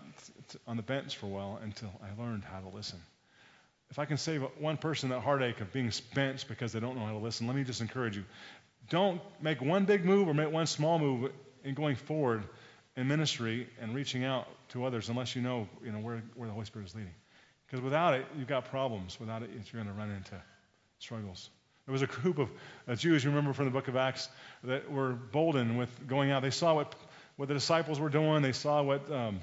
on the bench for a while until I learned how to listen. If I can save one person that heartache of being benched because they don't know how to listen, let me just encourage you. Don't make one big move or make one small move in going forward in ministry and reaching out to others unless you know, you know where, where the Holy Spirit is leading. Because without it, you've got problems. Without it, you're going to run into struggles. There was a group of Jews, you remember from the book of Acts, that were boldened with going out. They saw what, what the disciples were doing. They saw what um,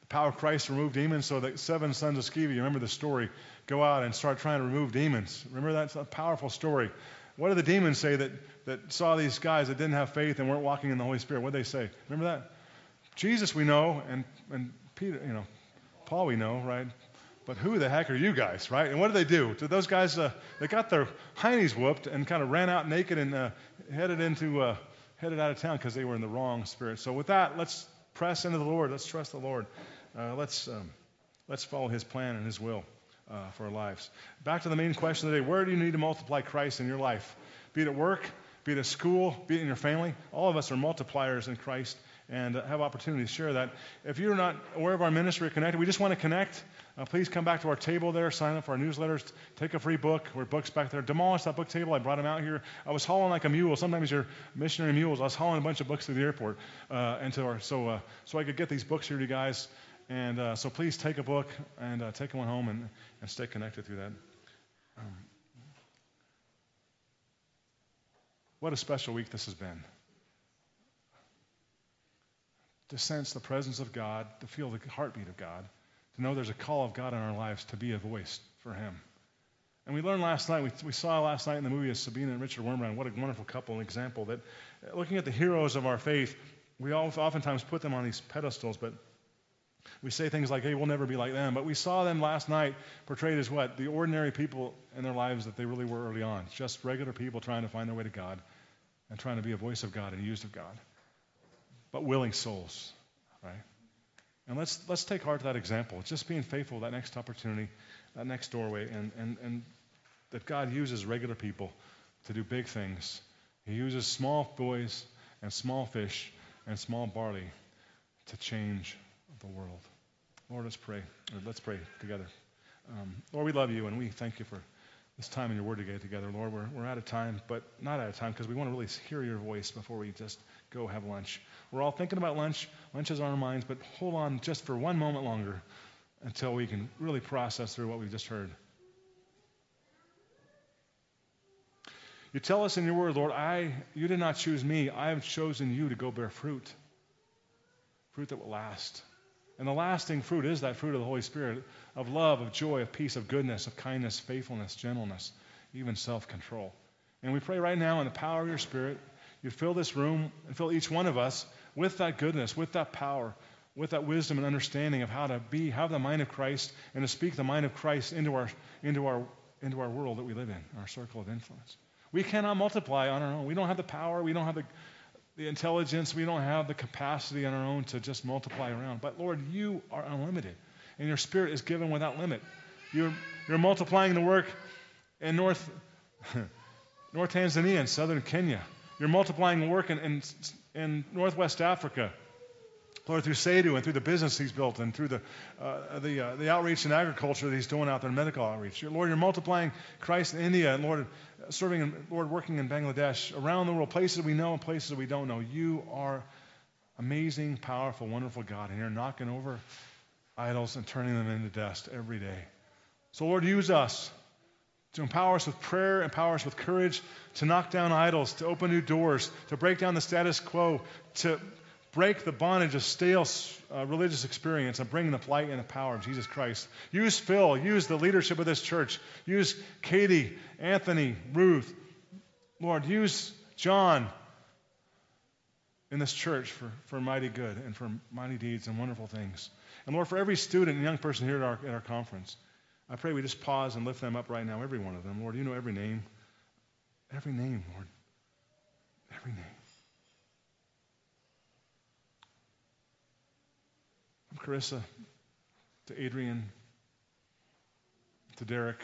the power of Christ removed demons. So the seven sons of Sceva, you remember the story, go out and start trying to remove demons. Remember that's a powerful story. What did the demons say that, that saw these guys that didn't have faith and weren't walking in the Holy Spirit? What did they say? Remember that? Jesus we know, and, and Peter, you know, Paul we know, right? But who the heck are you guys, right? And what did they do? Did those guys, uh, they got their heinies whooped and kind of ran out naked and uh, headed into, uh, headed out of town because they were in the wrong spirit. So with that, let's press into the Lord. Let's trust the Lord. Uh, let's, um, let's follow His plan and His will uh, for our lives. Back to the main question today: Where do you need to multiply Christ in your life? Be it at work, be it at school, be it in your family. All of us are multipliers in Christ and have opportunity to share that. If you're not aware of our ministry or connected, we just want to connect. Uh, please come back to our table there, sign up for our newsletters, take a free book. We're books back there. Demolish that book table. I brought them out here. I was hauling like a mule. Sometimes you're missionary mules. I was hauling a bunch of books to the airport, uh, and to our, so uh, so I could get these books here to you guys. And uh, so please take a book and uh, take one home and, and stay connected through that. Um, what a special week this has been to sense the presence of God, to feel the heartbeat of God, to know there's a call of God in our lives to be a voice for Him. And we learned last night, we, we saw last night in the movie of Sabina and Richard Wurmbrand, what a wonderful couple, an example that looking at the heroes of our faith, we all oftentimes put them on these pedestals, but we say things like, hey, we'll never be like them. But we saw them last night portrayed as what? The ordinary people in their lives that they really were early on. Just regular people trying to find their way to God and trying to be a voice of God and used of God but willing souls, right? And let's, let's take heart to that example. Just being faithful that next opportunity, that next doorway, and, and, and that God uses regular people to do big things. He uses small boys and small fish and small barley to change the world. Lord, let's pray. let's pray together. Um, Lord, we love you and we thank you for this time in your word to get together. Lord, we're, we're out of time, but not out of time because we want to really hear your voice before we just go have lunch. We're all thinking about lunch. Lunch is on our minds, but hold on just for one moment longer until we can really process through what we've just heard. You tell us in your word, Lord, I you did not choose me. I have chosen you to go bear fruit. Fruit that will last. And the lasting fruit is that fruit of the Holy Spirit of love, of joy, of peace, of goodness, of kindness, faithfulness, gentleness, even self control. And we pray right now in the power of your Spirit you fill this room and fill each one of us with that goodness, with that power, with that wisdom and understanding of how to be, have the mind of Christ, and to speak the mind of Christ into our, into our, into our world that we live in, our circle of influence. We cannot multiply on our own. We don't have the power. We don't have the, the intelligence. We don't have the capacity on our own to just multiply around. But Lord, you are unlimited, and your Spirit is given without limit. You're, you're multiplying the work in North, North Tanzania and southern Kenya. You're multiplying the work in, in, in Northwest Africa. Lord, through Sadhu and through the business he's built and through the, uh, the, uh, the outreach in agriculture that he's doing out there, medical outreach. Lord, you're multiplying Christ in India and Lord, serving and Lord, working in Bangladesh, around the world, places we know and places we don't know. You are amazing, powerful, wonderful God, and you're knocking over idols and turning them into dust every day. So, Lord, use us to empower us with prayer, empower us with courage, to knock down idols, to open new doors, to break down the status quo, to break the bondage of stale uh, religious experience and bring the light and the power of Jesus Christ. Use Phil, use the leadership of this church, use Katie, Anthony, Ruth. Lord, use John in this church for, for mighty good and for mighty deeds and wonderful things. And Lord, for every student and young person here at our, at our conference, I pray we just pause and lift them up right now, every one of them. Lord, you know every name. Every name, Lord. Every name. Carissa to Adrian to Derek.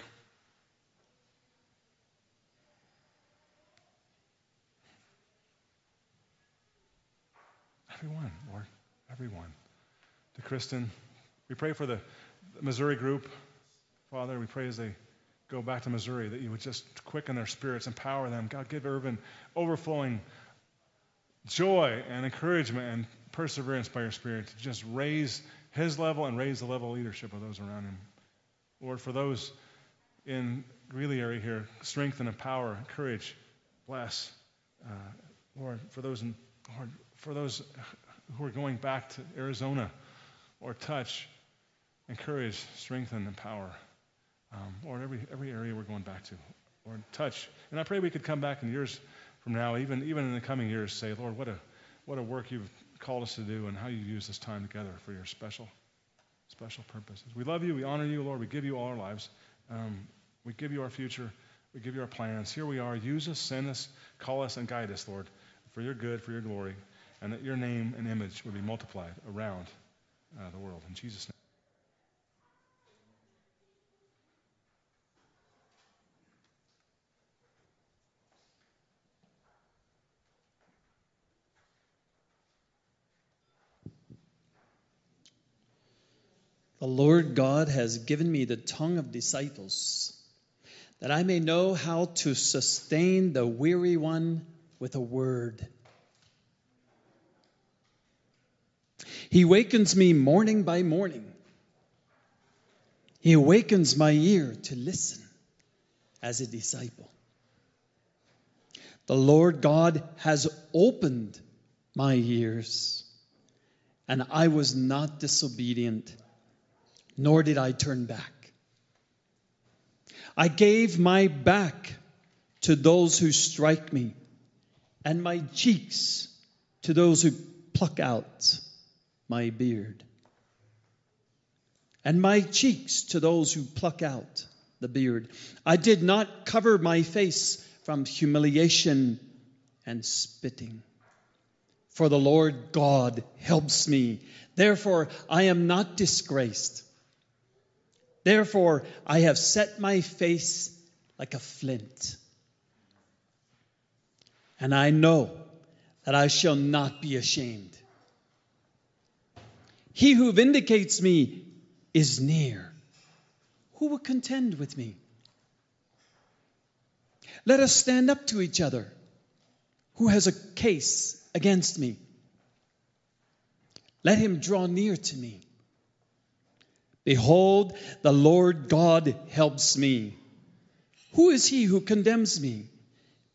Everyone, Lord. Everyone. To Kristen. We pray for the Missouri group. Father, we pray as they go back to Missouri that you would just quicken their spirits, empower them. God, give Irvin overflowing joy and encouragement and perseverance by your Spirit to just raise his level and raise the level of leadership of those around him. Lord, for those in Greeley area here, strengthen and power, courage, bless. Uh, Lord, for those in, Lord, for those who are going back to Arizona or touch, encourage, strengthen, and power. Um, Lord, every, every area we're going back to, Lord, touch. And I pray we could come back in years from now, even, even in the coming years, say, Lord, what a, what a work you've called us to do and how you use this time together for your special, special purposes. We love you. We honor you, Lord. We give you all our lives. Um, we give you our future. We give you our plans. Here we are. Use us, send us, call us, and guide us, Lord, for your good, for your glory, and that your name and image would be multiplied around uh, the world. In Jesus' name. The Lord God has given me the tongue of disciples, that I may know how to sustain the weary one with a word. He wakens me morning by morning. He awakens my ear to listen as a disciple. The Lord God has opened my ears, and I was not disobedient nor did I turn back. I gave my back to those who strike me, and my cheeks to those who pluck out my beard. And my cheeks to those who pluck out the beard. I did not cover my face from humiliation and spitting. For the Lord God helps me. Therefore, I am not disgraced. Therefore, I have set my face like a flint. And I know that I shall not be ashamed. He who vindicates me is near. Who will contend with me? Let us stand up to each other. Who has a case against me? Let him draw near to me. Behold, the Lord God helps me. Who is he who condemns me?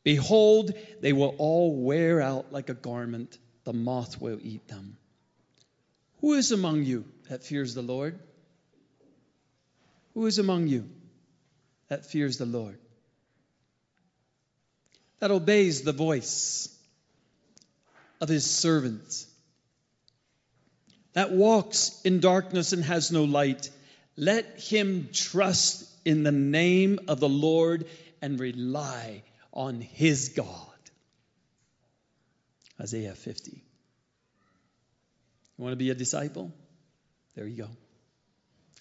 Behold, they will all wear out like a garment, the moth will eat them. Who is among you that fears the Lord? Who is among you that fears the Lord? That obeys the voice of his servant that walks in darkness and has no light, let him trust in the name of the Lord and rely on his God. Isaiah 50. You want to be a disciple? There you go.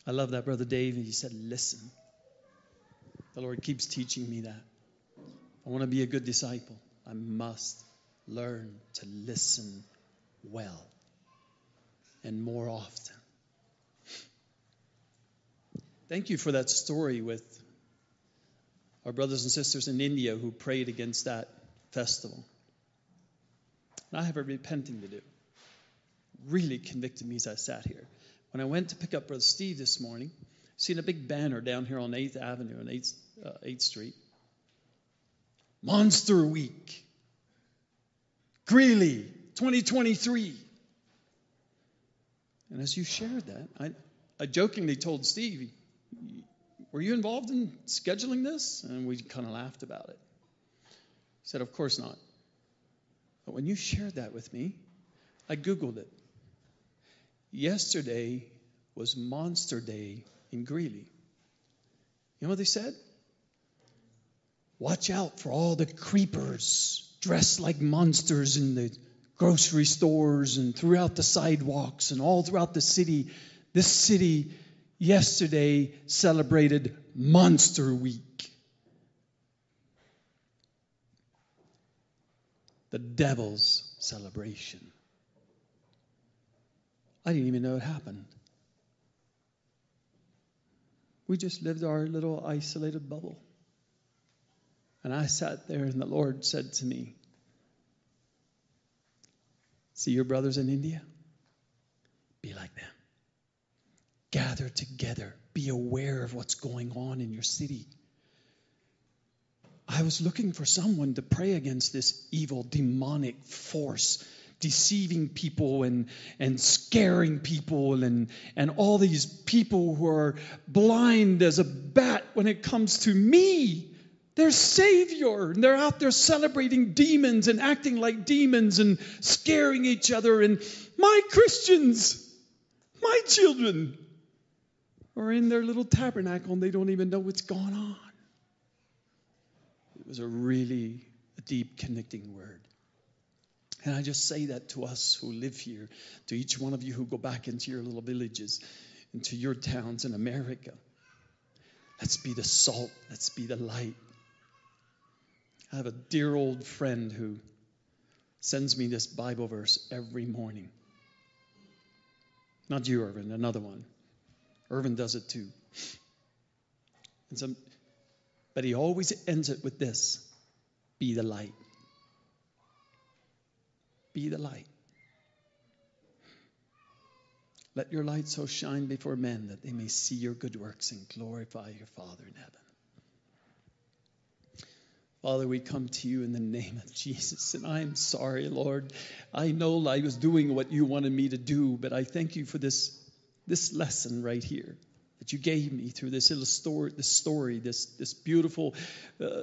I love that, Brother Dave. He said, Listen. The Lord keeps teaching me that. I want to be a good disciple. I must learn to listen well and more often. Thank you for that story with our brothers and sisters in India who prayed against that festival. And I have a repenting to do. Really convicted me as I sat here. When I went to pick up Brother Steve this morning, seen a big banner down here on 8th Avenue and 8th, uh, 8th Street. Monster Week. Greeley, 2023. And as you shared that, I, I jokingly told Steve, Were you involved in scheduling this? And we kind of laughed about it. He said, Of course not. But when you shared that with me, I Googled it. Yesterday was Monster Day in Greeley. You know what they said? Watch out for all the creepers dressed like monsters in the grocery stores and throughout the sidewalks and all throughout the city. This city yesterday celebrated Monster Week. The devil's celebration. I didn't even know it happened. We just lived our little isolated bubble. And I sat there, and the Lord said to me, See your brothers in India? Be like them. Gather together. Be aware of what's going on in your city. I was looking for someone to pray against this evil, demonic force, deceiving people and, and scaring people, and, and all these people who are blind as a bat when it comes to me their Savior. And they're out there celebrating demons and acting like demons and scaring each other. And my Christians, my children, are in their little tabernacle and they don't even know what's going on. It was a really deep connecting word. And I just say that to us who live here, to each one of you who go back into your little villages, into your towns in America. Let's be the salt, let's be the light. I have a dear old friend who sends me this Bible verse every morning. Not you, Irvin, another one. Irvin does it too. And some, but he always ends it with this be the light. Be the light. Let your light so shine before men that they may see your good works and glorify your Father in heaven. Father, we come to you in the name of Jesus. And I am sorry, Lord. I know I was doing what you wanted me to do, but I thank you for this, this lesson right here that you gave me through this little story, this story, this, this beautiful uh,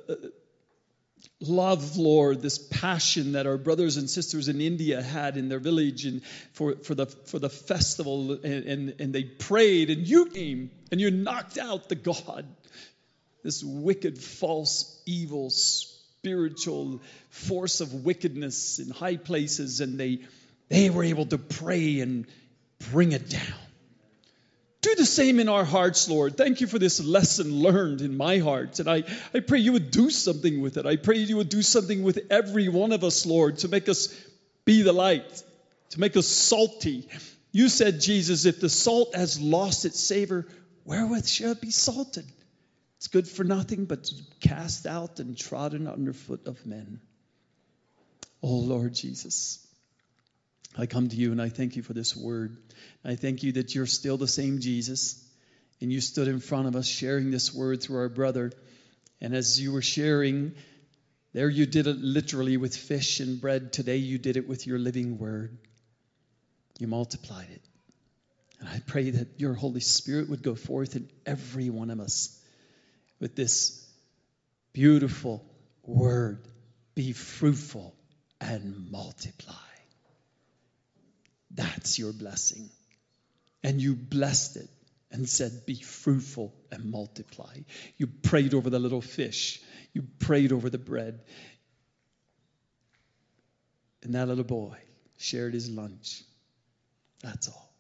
love, Lord, this passion that our brothers and sisters in India had in their village and for, for, the, for the festival. And, and, and they prayed, and you came and you knocked out the God this wicked, false, evil, spiritual force of wickedness in high places, and they, they were able to pray and bring it down. Do the same in our hearts, Lord. Thank you for this lesson learned in my heart. And I, I pray you would do something with it. I pray you would do something with every one of us, Lord, to make us be the light, to make us salty. You said, Jesus, if the salt has lost its savor, wherewith shall it be salted? It's good for nothing but to cast out and trodden underfoot of men. Oh, Lord Jesus, I come to you and I thank you for this word. I thank you that you're still the same Jesus and you stood in front of us sharing this word through our brother. And as you were sharing, there you did it literally with fish and bread. Today you did it with your living word. You multiplied it. And I pray that your Holy Spirit would go forth in every one of us with this beautiful word be fruitful and multiply. That's your blessing. And you blessed it and said, Be fruitful and multiply. You prayed over the little fish, you prayed over the bread. And that little boy shared his lunch. That's all.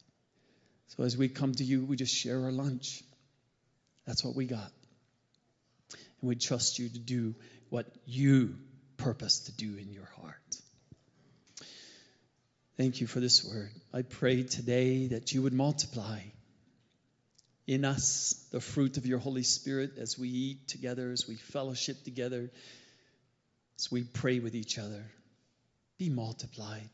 So as we come to you, we just share our lunch. That's what we got. And we trust you to do what you purpose to do in your heart. Thank you for this word. I pray today that you would multiply in us the fruit of your Holy Spirit as we eat together, as we fellowship together, as we pray with each other. Be multiplied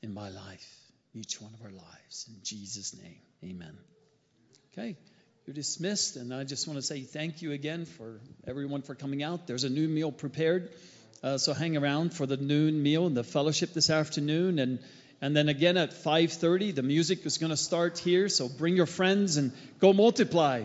in my life, each one of our lives. In Jesus' name, amen. Okay. You're dismissed, and I just want to say thank you again for everyone for coming out. There's a new meal prepared, uh, so hang around for the noon meal and the fellowship this afternoon. And And then again at 5:30, the music is going to start here. So bring your friends and go multiply.